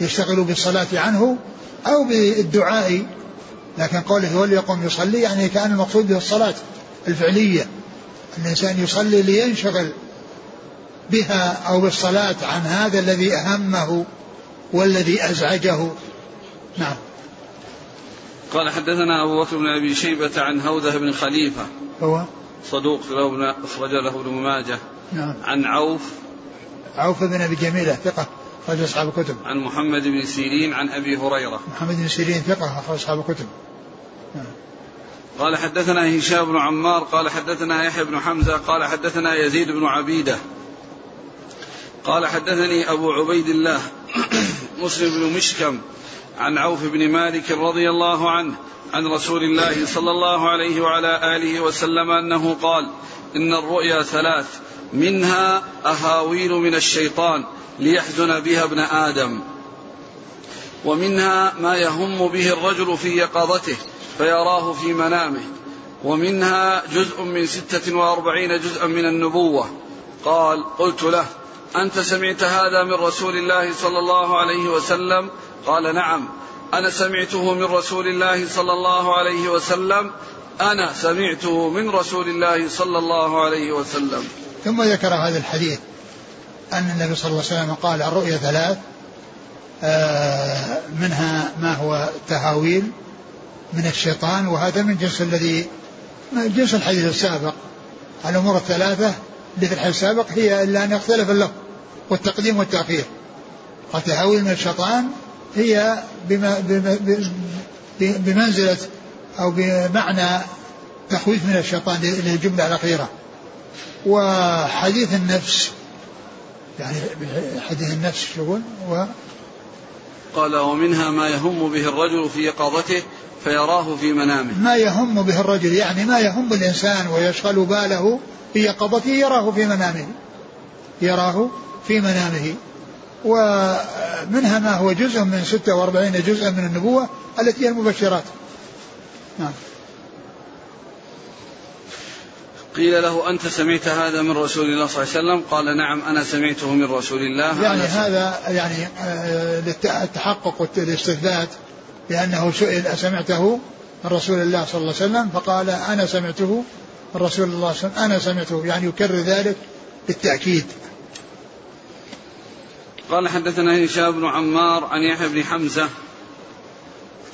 يشتغل بالصلاة عنه أو بالدعاء لكن قوله وليقم يصلي يعني كأن المقصود به الصلاة الفعلية. الإنسان يصلي لينشغل بها أو بالصلاة عن هذا الذي أهمه والذي أزعجه. نعم. قال حدثنا أبو بكر بن أبي شيبة عن هوذة بن خليفة. هو؟ صدوق أخرج له ابن ماجه. نعم. عن عوف. عوف بن أبي جميلة ثقة أخرج أصحاب الكتب. عن محمد بن سيرين عن أبي هريرة. محمد بن سيرين ثقة أخرج أصحاب الكتب. قال حدثنا هشام بن عمار قال حدثنا يحيى بن حمزة قال حدثنا يزيد بن عبيدة. قال حدثني أبو عبيد الله *coughs* مسلم بن مشكم عن عوف بن مالك رضي الله عنه عن رسول الله صلى الله عليه وعلى آله وسلم أنه قال إن الرؤيا ثلاث منها أهاويل من الشيطان ليحزن بها ابن آدم ومنها ما يهم به الرجل في يقظته. فيراه في منامه. ومنها جزء من ستة وأربعين جزءا من النبوة. قال قلت له أنت سمعت هذا من رسول الله صلى الله عليه وسلم؟ قال نعم. أنا سمعته من رسول الله صلى الله عليه وسلم. أنا سمعته من رسول الله صلى الله عليه وسلم. ثم ذكر هذا الحديث أن النبي صلى الله عليه وسلم قال الرؤيا ثلاث آه، منها ما هو تهاويل من الشيطان وهذا من جنس الذي جنس الحديث السابق. الأمور الثلاثة في الحديث السابق هي إلا أن يختلف اللفظ والتقديم والتأخير. التهاويل من الشيطان هي بمنزلة أو بمعنى تخويف من الشيطان للجملة الأخيرة. وحديث النفس يعني حديث النفس شغل و قال ومنها ما يهم به الرجل في يقظته فيراه في منامه. ما يهم به الرجل يعني ما يهم الإنسان ويشغل باله في يقظته يراه في منامه. يراه في منامه. ومنها ما هو جزء من 46 جزءا من النبوة التي هي المبشرات. نعم. قيل له أنت سمعت هذا من رسول الله صلى الله عليه وسلم؟ قال نعم أنا سمعته من رسول الله. يعني هذا يعني آه، التحقق والاستثبات. لأنه سئل أسمعته من رسول الله صلى الله عليه وسلم فقال أنا سمعته من رسول الله صلى الله عليه وسلم أنا سمعته يعني يكرر ذلك بالتأكيد قال حدثنا هشام بن عمار عن يحيى بن حمزة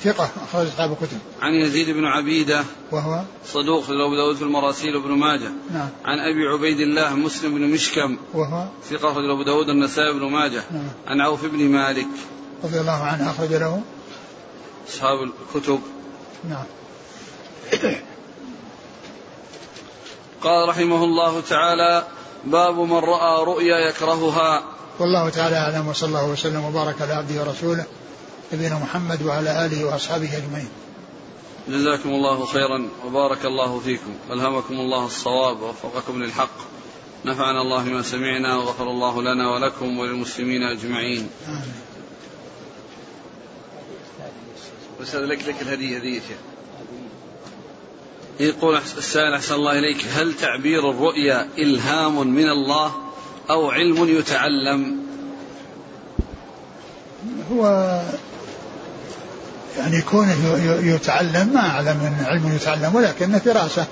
ثقة أخرج أصحاب الكتب. عن يزيد بن عبيدة وهو صدوق لأبو داود في المراسيل وابن ماجه. نعم. عن أبي عبيد الله مسلم بن مشكم وهو ثقة أخرج أبو داود النسائي بن ماجه. نعم. عن عوف بن مالك رضي الله عنه أخرج له أصحاب الكتب. نعم. قال رحمه الله تعالى باب من رأى رؤيا يكرهها والله تعالى أعلم وصلى الله وسلم وبارك على عبده ورسوله نبينا محمد وعلى آله وأصحابه أجمعين جزاكم الله خيرا وبارك الله فيكم ألهمكم الله الصواب ووفقكم للحق نفعنا الله بما سمعنا وغفر الله لنا ولكم وللمسلمين أجمعين آمين. بس لك لك الهدية هدية شيخ. يقول السائل أحسن الله إليك هل تعبير الرؤيا إلهام من الله أو علم يتعلم؟ هو يعني كونه يتعلم ما أعلم من علم يتعلم ولكنه فراسة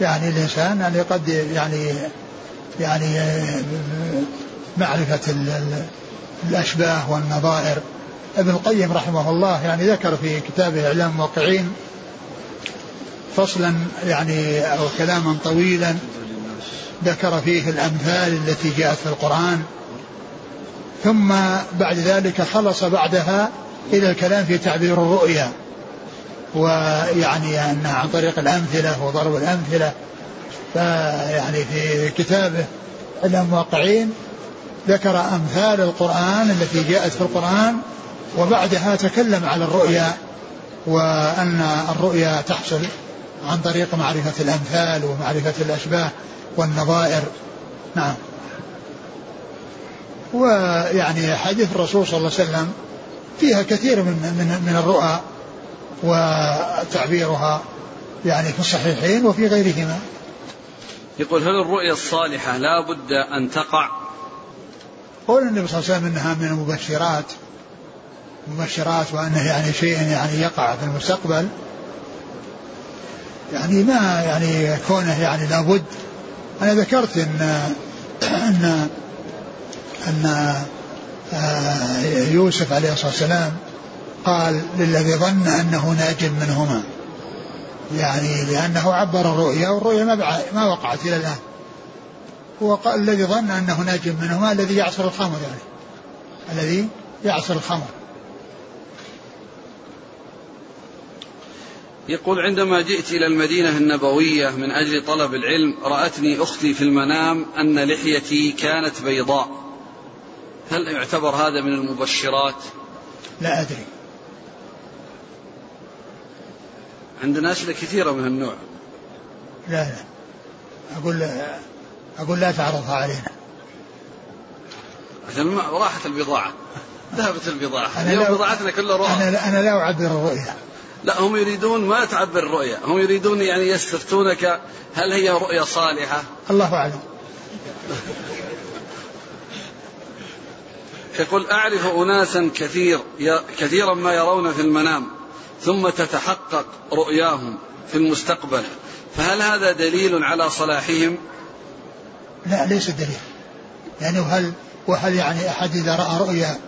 يعني الإنسان يعني قد يعني يعني معرفة الأشباه والنظائر. ابن القيم رحمه الله يعني ذكر في كتابه إعلام الموقعين فصلا يعني أو كلاما طويلا ذكر فيه الأمثال التي جاءت في القرآن. ثم بعد ذلك خلص بعدها إلى الكلام في تعبير الرؤيا. ويعني أن عن طريق الأمثلة وضرب الأمثلة. فيعني في كتابه المواقعين ذكر أمثال القرآن التي جاءت في القرآن وبعدها تكلم على الرؤيا وأن الرؤيا تحصل عن طريق معرفة الأمثال ومعرفة الأشباه والنظائر نعم ويعني حديث الرسول صلى الله عليه وسلم فيها كثير من من من الرؤى وتعبيرها يعني في الصحيحين وفي غيرهما. يقول هل الرؤيا الصالحة لا بد أن تقع؟ قول النبي صلى الله عليه وسلم إنها من المبشرات مبشرات وأنه يعني شيء يعني يقع في المستقبل يعني ما يعني كونه يعني لابد. أنا ذكرت إن *clears throat* إن إن آه، يوسف عليه الصلاة والسلام قال للذي ظن أنه ناج منهما يعني لأنه عبر الرؤيا والرؤيا ما ما وقعت إلى الآن. هو قال الذي ظن أنه ناج منهما الذي يعصر الخمر يعني الذي يعصر الخمر. يقول عندما جئت إلى المدينة النبوية من أجل طلب العلم رأتني أختي في المنام أن لحيتي كانت بيضاء. هل يعتبر هذا من المبشرات؟ لا أدري. عندنا أسئلة كثيرة من النوع. لا لا. أقول أقول لا تعرضها علينا. عشان راحت البضاعة. ذهبت البضاعة. اليوم بضاعتنا كلها رؤى أنا, أنا لا أعبر الرؤيا. لا هم يريدون ما تعبر الرؤيا هم يريدون يعني يستفتونك هل هي رؤيا صالحة؟ الله أعلم. يقول أعرف أناسا كثير كثيرا ما يرون في المنام ثم تتحقق رؤياهم في المستقبل. فهل هذا دليل على صلاحهم؟ لا ليس دليل. يعني وهل وهل يعني أحد إذا رأى رؤيا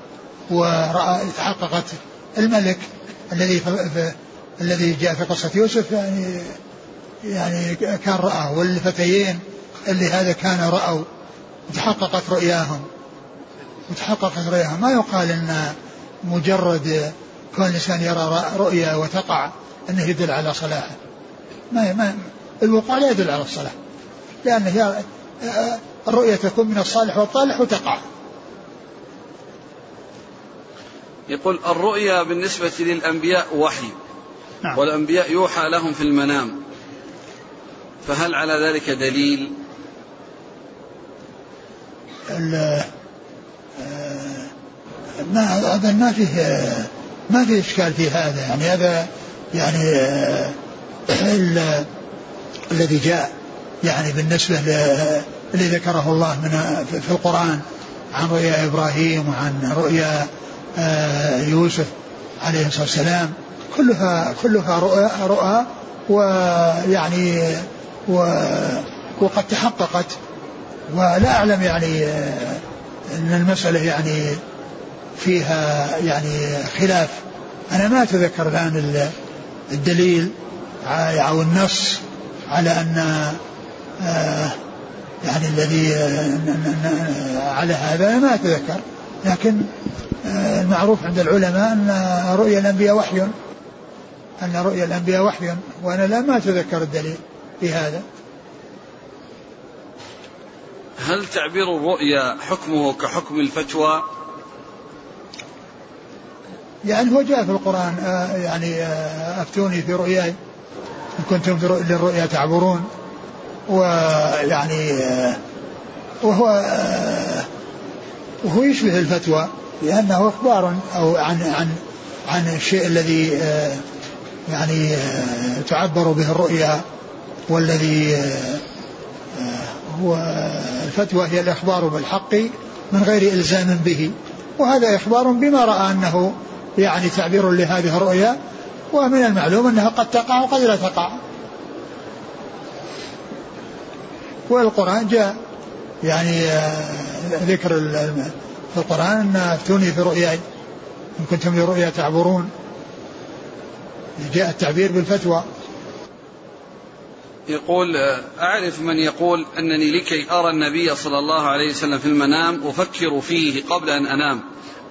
ورأى تحققت الملك الذي الذي جاء في قصة يوسف يعني يعني كان رأى والفتيين اللي هذا كان رأوا وتحققت رؤياهم. وتحققت رؤياهم. ما يقال إن مجرد كون الانسان يرى رؤيا وتقع إنه يدل على صلاحه. ما ما الوقوع لا يدل على الصلاح. لأن هي الرؤيا تكون من الصالح والطالح وتقع. يقول الرؤيا بالنسبة للأنبياء وحي. نعم. والأنبياء يوحى لهم في المنام. فهل على ذلك دليل؟ آه، ما هذا ما فيه ما فيه إشكال في هذا. يعني هذا يعني آه، الذي جاء يعني بالنسبة الذي ذكره الله من في القرآن عن رؤيا إبراهيم وعن رؤيا آه، يوسف عليه الصلاة والسلام. كلها كلها رؤى, رؤى ويعني و وقد تحققت. ولا أعلم يعني أن المسألة يعني فيها يعني خلاف. أنا ما أتذكر الآن الدليل أو النص على أن آه، يعني الذي آه، على هذا ما أتذكر. لكن آه، المعروف عند العلماء أن رؤيا الأنبياء وحي. أن رؤيا الأنبياء وحي وأنا لا ما أتذكر الدليل في هذا. هل تعبير الرؤيا حكمه كحكم الفتوى؟ يعني هو جاء في القرآن يعني أفتوني في رؤياي إن كنتم للرؤيا تعبرون. ويعني وهو وهو يشبه الفتوى لأنه إخبار أو عن عن عن الشيء الذي يعني تعبر به الرؤيا والذي هو الفتوى هي الإخبار بالحق من غير إلزام به. وهذا إخبار بما رأى أنه يعني تعبير لهذه الرؤيا. ومن المعلوم أنها قد تقع وقد لا تقع. والقرآن جاء يعني آه، ذكر في القرآن أن أفتوني في رؤياي إن كنتم لرؤيا تعبرون. جاء التعبير بالفتوى. يقول أعرف من يقول أنني لكي أرى النبي صلى الله عليه وسلم في المنام أفكر فيه قبل أن أنام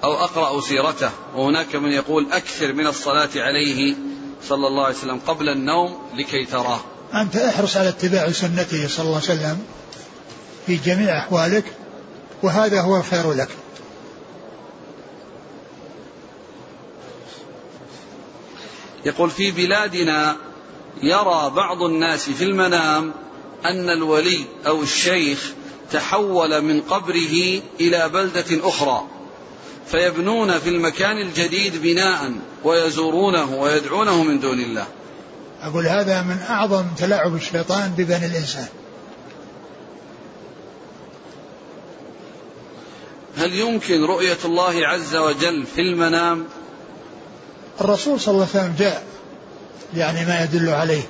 أو أقرأ سيرته. وهناك من يقول أكثر من الصلاة عليه صلى الله عليه وسلم قبل النوم لكي تراه. أنت احرص على اتباع سنته صلى الله عليه وسلم في جميع أحوالك وهذا هو الخير لك. يقول في بلادنا يرى بعض الناس في المنام أن الولي أو الشيخ تحول من قبره إلى بلدة أخرى فيبنون في المكان الجديد بناء ويزورونه ويدعونه من دون الله. أقول هذا من أعظم تلاعب الشيطان ببني الإنسان. هل يمكن رؤية الله عز وجل في المنام؟ الرسول صلى الله عليه وسلم جاء يعني ما يدل عليه.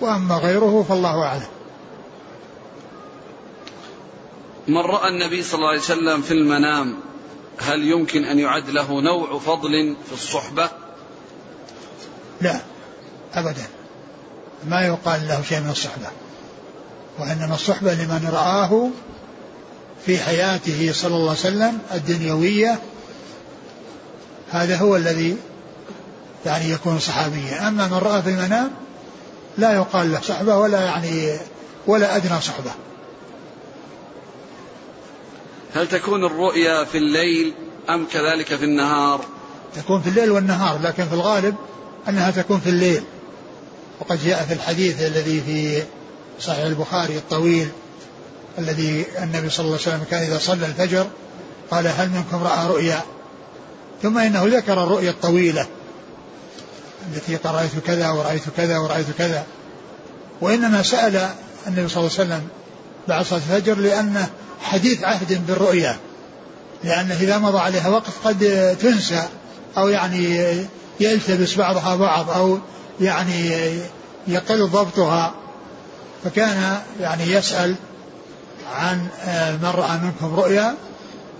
وأما غيره فالله أعلم. من رأى النبي صلى الله عليه وسلم في المنام هل يمكن أن يعد له نوع فضل في الصحبة؟ لا أبدا. ما يقال له شيء من الصحبة. وإنما الصحبة لمن رآه في حياته صلى الله عليه وسلم الدنيوية هذا هو الذي يعني يكون صحابيا أما من رأى في المنام لا يقال له صحبة ولا يعني ولا أدنى صحبة. هل تكون الرؤيا في الليل أم كذلك في النهار؟ تكون في الليل والنهار لكن في الغالب أنها تكون في الليل. وقد جاء في الحديث الذي في صحيح البخاري الطويل الذي النبي صلى الله عليه وسلم كان إذا صلى الفجر قال هل منكم رأى رؤيا؟ ثم إنه ذكر الرؤيا الطويلة. التي رأيت كذا ورأيت كذا ورأيت كذا. وإنما سأل النبي صلى الله عليه وسلم بعد صلاة الفجر لأنه حديث عهد بالرؤيا لأنه إذا مضى عليها وقت قد تنسى أو يعني يلتبس بعضها بعض أو يعني يقل ضبطها. فكان يعني يسأل عن من رأى منكم رؤيا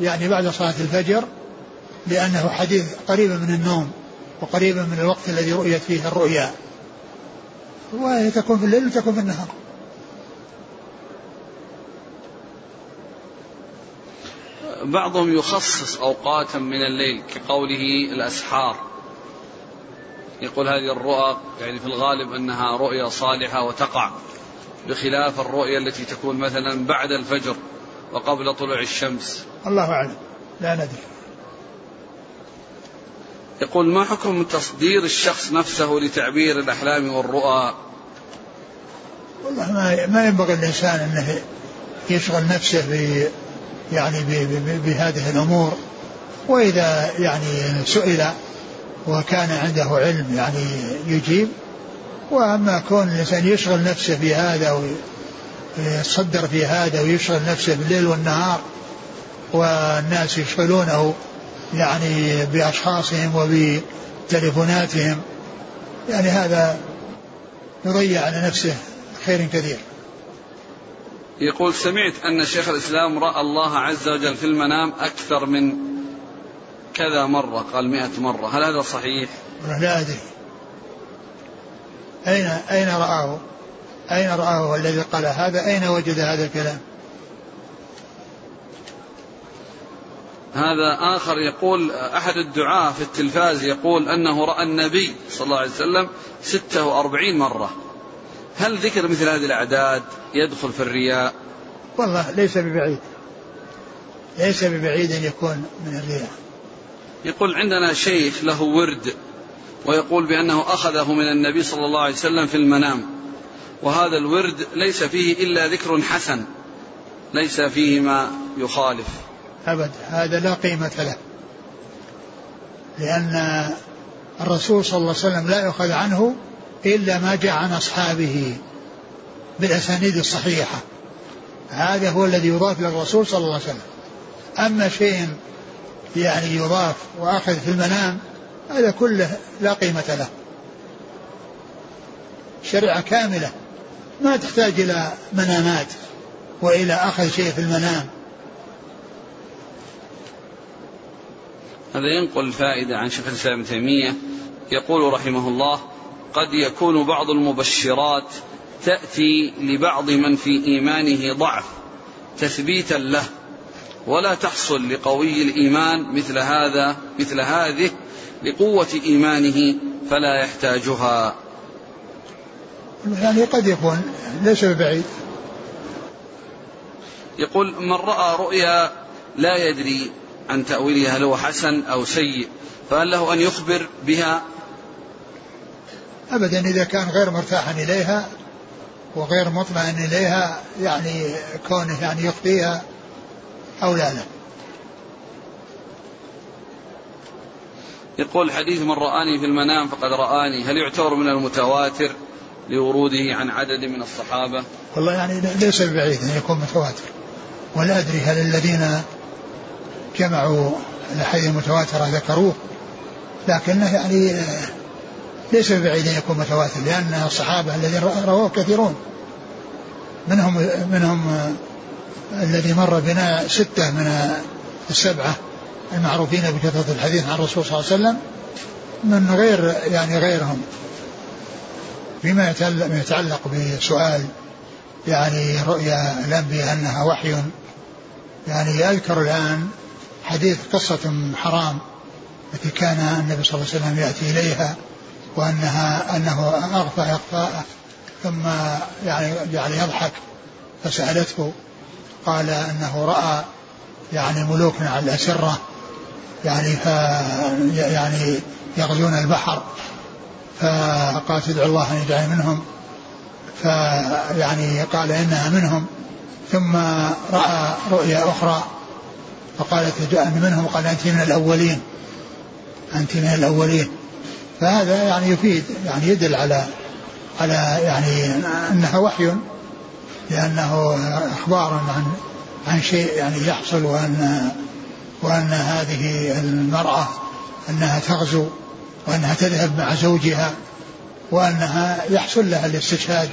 يعني بعد صلاة الفجر لأنه حديث قريب من النوم. وقريب من الوقت الذي رؤيت فيه الرؤيا. وهي تكون في الليل وتكون في النهار. بعضهم يخصص أوقاتا من الليل كقوله الأسحار. يقول هذه الرؤى يعني في الغالب أنها رؤيا صالحة وتقع بخلاف الرؤيا التي تكون مثلا بعد الفجر وقبل طلوع الشمس. الله أعلم. لا ندري. يقول ما حكم تصدير الشخص نفسه لتعبير الأحلام والرؤى؟ والله ما ما ينبغي الإنسان أنه يشغل نفسه ب يعني بهذه الأمور. وإذا يعني سئل وكان عنده علم يعني يجيب وأما كون الإنسان يشغل نفسه في هذا ويتصدر في هذا ويشغل نفسه بالليل والنهار والناس يشغلونه يعني بأشخاصهم وبتليفوناتهم. يعني هذا يضيع على نفسه خير كثير. يقول سمعت أن شيخ الإسلام رأى الله عز وجل في المنام أكثر من كذا مرة قال مئة مرة. هل هذا صحيح؟ لا أدري. أين أين رآه؟ أين رآه الذي قال هذا؟ أين وجد هذا الكلام؟ هذا آخر يقول أحد الدعاة في التلفاز يقول أنه رأى النبي صلى الله عليه وسلم ستة وأربعين مرة. هل ذكر مثل هذه الأعداد يدخل في الرياء؟ والله ليس ببعيد. ليس ببعيد أن يكون من الرياء. يقول عندنا شيخ له ورد ويقول بأنه أخذه من النبي صلى الله عليه وسلم في المنام. وهذا الورد ليس فيه إلا ذكر حسن ليس فيه ما يخالف. أبد. هذا لا قيمة له. لأن الرسول صلى الله عليه وسلم لا يؤخذ عنه إلا ما جاء عن أصحابه بالأسانيد الصحيحة. هذا هو الذي يضاف للرسول صلى الله عليه وسلم. أما شيء يعني يضاف وأخذ في المنام هذا كله لا قيمة له. شريعة كاملة. ما تحتاج إلى منامات وإلى أخذ شيء في المنام. هذا ينقل فائدة عن شيخ الإسلام ابن تيمية. يقول رحمه الله قد يكون بعض المبشرات تأتي لبعض من في إيمانه ضعف تثبيتا له ولا تحصل لقوي الإيمان مثل هذا مثل هذه لقوة إيمانه فلا يحتاجها. يعني قد يكون ليس ببعيد. يقول من رأى رؤيا لا يدري عن تأويلها هل هو حسن أو سيء فهل له أن يخبر بها. أبدا إذا كان غير مرتاحا إليها وغير مطمئن إليها يعني كونه يعني يخفيها أو لا لا. يقول حديث من رآني في المنام فقد رآني هل يعتبر من المتواتر لوروده عن عدد من الصحابة؟ والله يعني ليس ببعيد أن يكون متواتر ولا أدري هل الذين جمعوا الأحاديث المتواترة ذكروه لكنه يعني ليس ببعيد أن يكون متواتر لأن الصحابة الذين رواه كثيرون. منهم منهم الذي مر بنا ستة من السبعة المعروفين بكثرة الحديث عن الرسول صلى الله عليه وسلم من غير يعني غيرهم. فيما يتعلق بسؤال يعني رؤيا الأنبياء أنها وحي يعني أذكر الآن حديث قصة حرام التي كان النبي صلى الله عليه وسلم يأتي إليها وأنها أنه أغفى إغفاء ثم يعني جعل يضحك فسألته قال أنه رأى يعني ملوك على الأسرة يعني ف يعني يغزون البحر فقالت ادعو الله أن يجعل منهم فيعني قال إنها منهم ثم رأى رؤيا أخرى فقالت جاءني منهم قال أنت من الأولين. أنت من الأولين. فهذا يعني يفيد يعني يدل على على يعني انها وحي لأنه إخبار عن عن شيء يعني يحصل وأن وأن هذه المرأة أنها تغزو وأنها تذهب مع زوجها وأنها يحصل لها الاستشهاد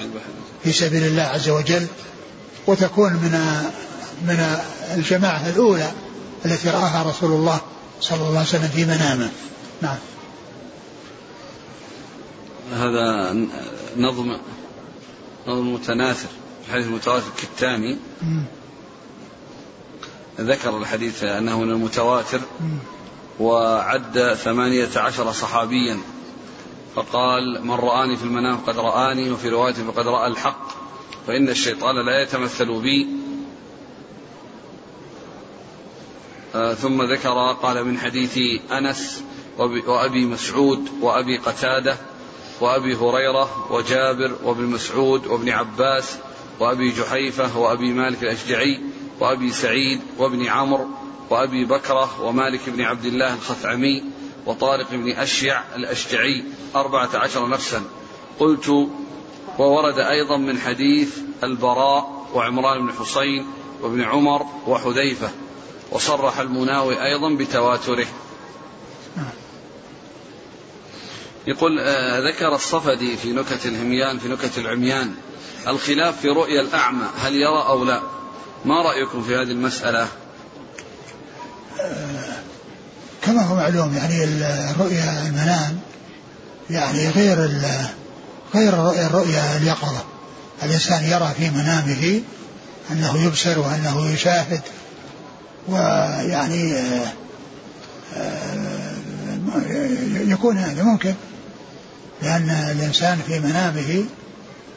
في سبيل الله عز وجل وتكون من من الجماعة الأولى. التي رآها رسول الله صلى الله عليه وسلم في منامة. نعم. هذا نظم نظم متناثر. الحديث المتواتر الكتاني ذكر الحديث أنه من المتواتر. وعد ثمانية عشر صحابيا. فقال من رآني في المنام قد رآني وفي رواية فقد رأى الحق فإن الشيطان لا يتمثل بي آه ثم ذكر قال من حديث أنس وأبي مسعود وأبي قتادة وأبي هريرة وجابر وابن مسعود وابن عباس وأبي جحيفة وأبي مالك الأشجعي وأبي سعيد وابن عمرو وأبي بكرة ومالك بن عبد الله الخثعمي وطارق بن أشيع الأشجعي أربعة عشر نفسا. قلت وورد أيضا من حديث البراء وعمران بن حسين وابن عمر وحذيفة. وصرح المناوي أيضا بتواتره. يقول آه ذكر الصفدي في نكت الهميان في نكت العميان الخلاف في رؤيا الأعمى هل يرى أو لا؟ ما رأيكم في هذه المسألة؟ كما هو معلوم يعني الرؤيا المنام يعني غير غير الرؤيا الرؤيا اليقظة. الإنسان يرى في منامه أنه يبصر وأنه يشاهد ويعني آه، آه، يكون هذا ممكن. لأن الإنسان في منامه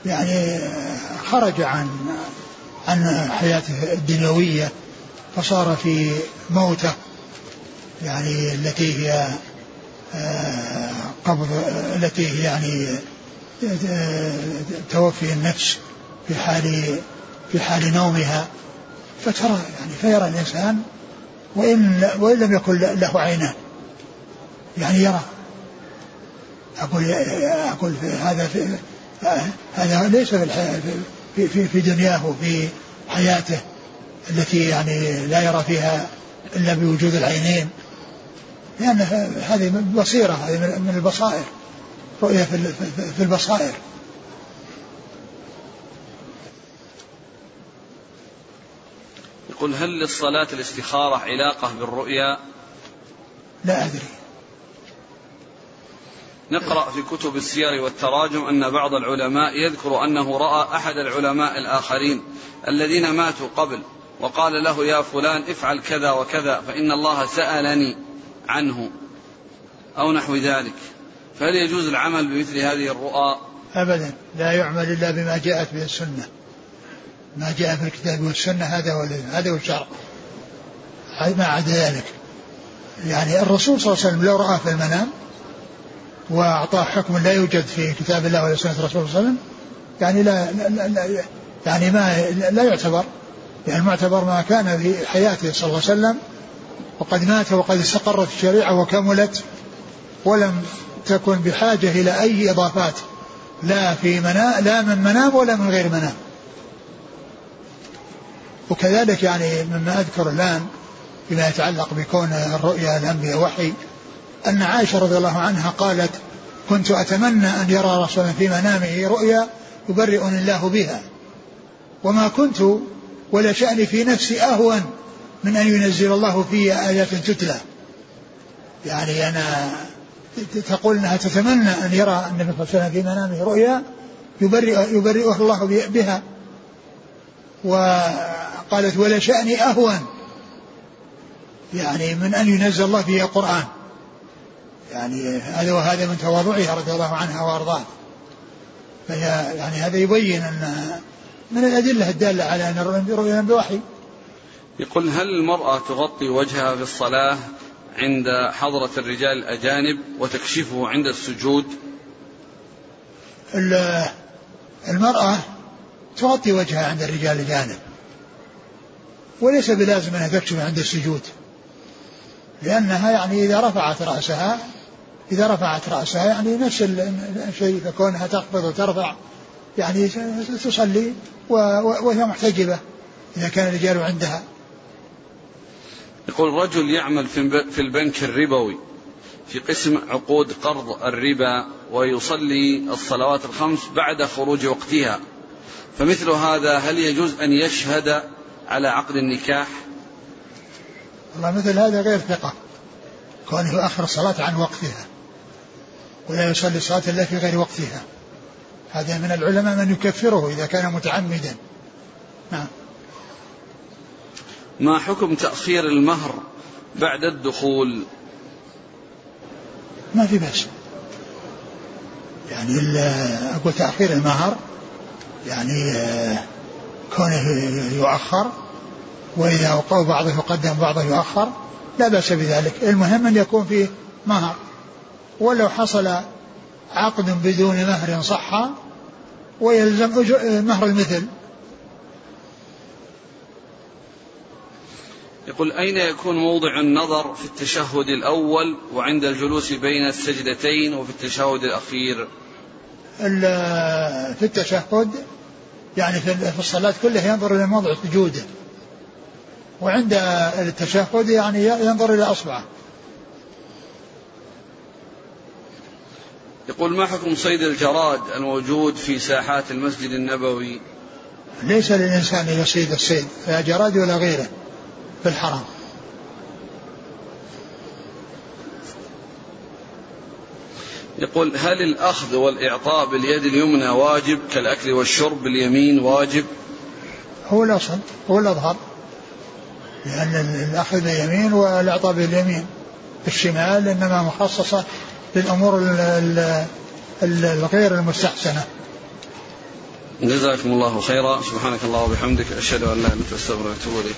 يعني خرج عن عن حياته الدنيوية فصار في موتة يعني التي هي آه، قبض التي هي يعني توفي النفس في حال في حال نومها. فترى يعني فيرى الإنسان وإن وإن لم يكن له عينان. يعني يرى. أقول أقول في هذا في هذا ليس في في في دنياه في حياته التي يعني لا يرى فيها إلا بوجود العينين. لأن هذه بصيرة هذه من البصائر رؤية في البصائر. يقول هل للصلاة الاستخارة علاقة بالرؤيا؟ لا أدري. نقرأ في كتب السير والتراجم أن بعض العلماء يذكر أنه رأى أحد العلماء الآخرين الذين ماتوا قبل وقال له يا فلان افعل كذا وكذا فإن الله سألني عنه أو نحو ذلك. فهل يجوز العمل بمثل هذه الرؤى؟ أبدا. لا يعمل إلا بما جاءت به السنة. ما جاء في الكتاب والسنة هذا هو هذا هو الشرع. ما عدا ذلك. يعني الرسول صلى الله عليه وسلم لو رأى في المنام وأعطاه حكم لا يوجد في كتاب الله ولا سنة الرسول صلى الله عليه وسلم يعني لا, لا, لا يعني ما لا يعتبر. يعني المعتبر ما كان في حياته صلى الله عليه وسلم وقد مات وقد استقرت الشريعة وكملت ولم تكن بحاجة إلى أي إضافات لا في منام لا من منام ولا من غير منام. وكذلك يعني مما أذكر الآن فيما يتعلق بكون الرؤيا الأنبياء وحي أن عائشة رضي الله عنها قالت كنت أتمنى أن يرى رسولا في منامه رؤيا يبرئني الله بها وما كنت ولا شأني في نفسي أهون من أن ينزل الله في آيات تتلى. يعني أنا تقول أنها تتمنى أن يرى النبي صلى الله عليه وسلم في منامه رؤيا يبرئ يبرئه الله بها. وقالت ولا شأني أهون. يعني من أن ينزل الله فيها قرآن يعني هذا وهذا من تواضعها رضي الله عنها وأرضاها فهي يعني هذا يبين أن من الأدلة الدالة على أن الرؤيا بوحي. يقول هل المرأة تغطي وجهها في الصلاة عند حضرة الرجال الأجانب وتكشفه عند السجود؟ المرأة تغطي وجهها عند الرجال الأجانب. وليس بلازم أنها تكشف عند السجود. لأنها يعني إذا رفعت رأسها إذا رفعت رأسها يعني نفس الشيء كونها تخفض وترفع يعني تصلي وهي محتجبة إذا كان الرجال عندها. يقول رجل يعمل في البنك الربوي في قسم عقود قرض الربا ويصلي الصلوات الخمس بعد خروج وقتها. فمثل هذا هل يجوز أن يشهد على عقد النكاح؟ والله مثل هذا غير ثقة. كونه يؤخر الصلاة عن وقتها. ولا يصلي الصلاة إلا في غير وقتها. هذا من العلماء من يكفره إذا كان متعمدا. نعم. ما حكم تأخير المهر بعد الدخول؟ ما في بأس. يعني أقول تأخير المهر يعني آه، كونه يؤخر وإذا أوقع بعضه يقدم بعضه يؤخر لا بأس بذلك. المهم أن يكون فيه مهر. ولو حصل عقد بدون مهر صح ويلزم مهر المثل. يقول أين يكون موضع النظر في التشهد الأول وعند الجلوس بين السجدتين وفي التشهد الأخير؟ في التشهد يعني في الصلاة كلها ينظر إلى موضع سجوده. وعند التشهد يعني ينظر إلى أصبعه. يقول ما حكم صيد الجراد الموجود في ساحات المسجد النبوي؟ ليس للإنسان أن يصيد الصيد لا جراد ولا غيره في الحرم يقول هل الأخذ والإعطاء باليد اليمنى واجب؟ كالأكل والشرب باليمين واجب؟ هو الأصل هو الأظهر. لأن الأخذ باليمين والإعطاء باليمين. الشمال إنما مخصصة للأمور الغير المستحسنة. جزاكم الله خيرا. سبحانك الله وبحمدك أشهد أن لا إله إلا أنت أستغفرك وأتوب إليك.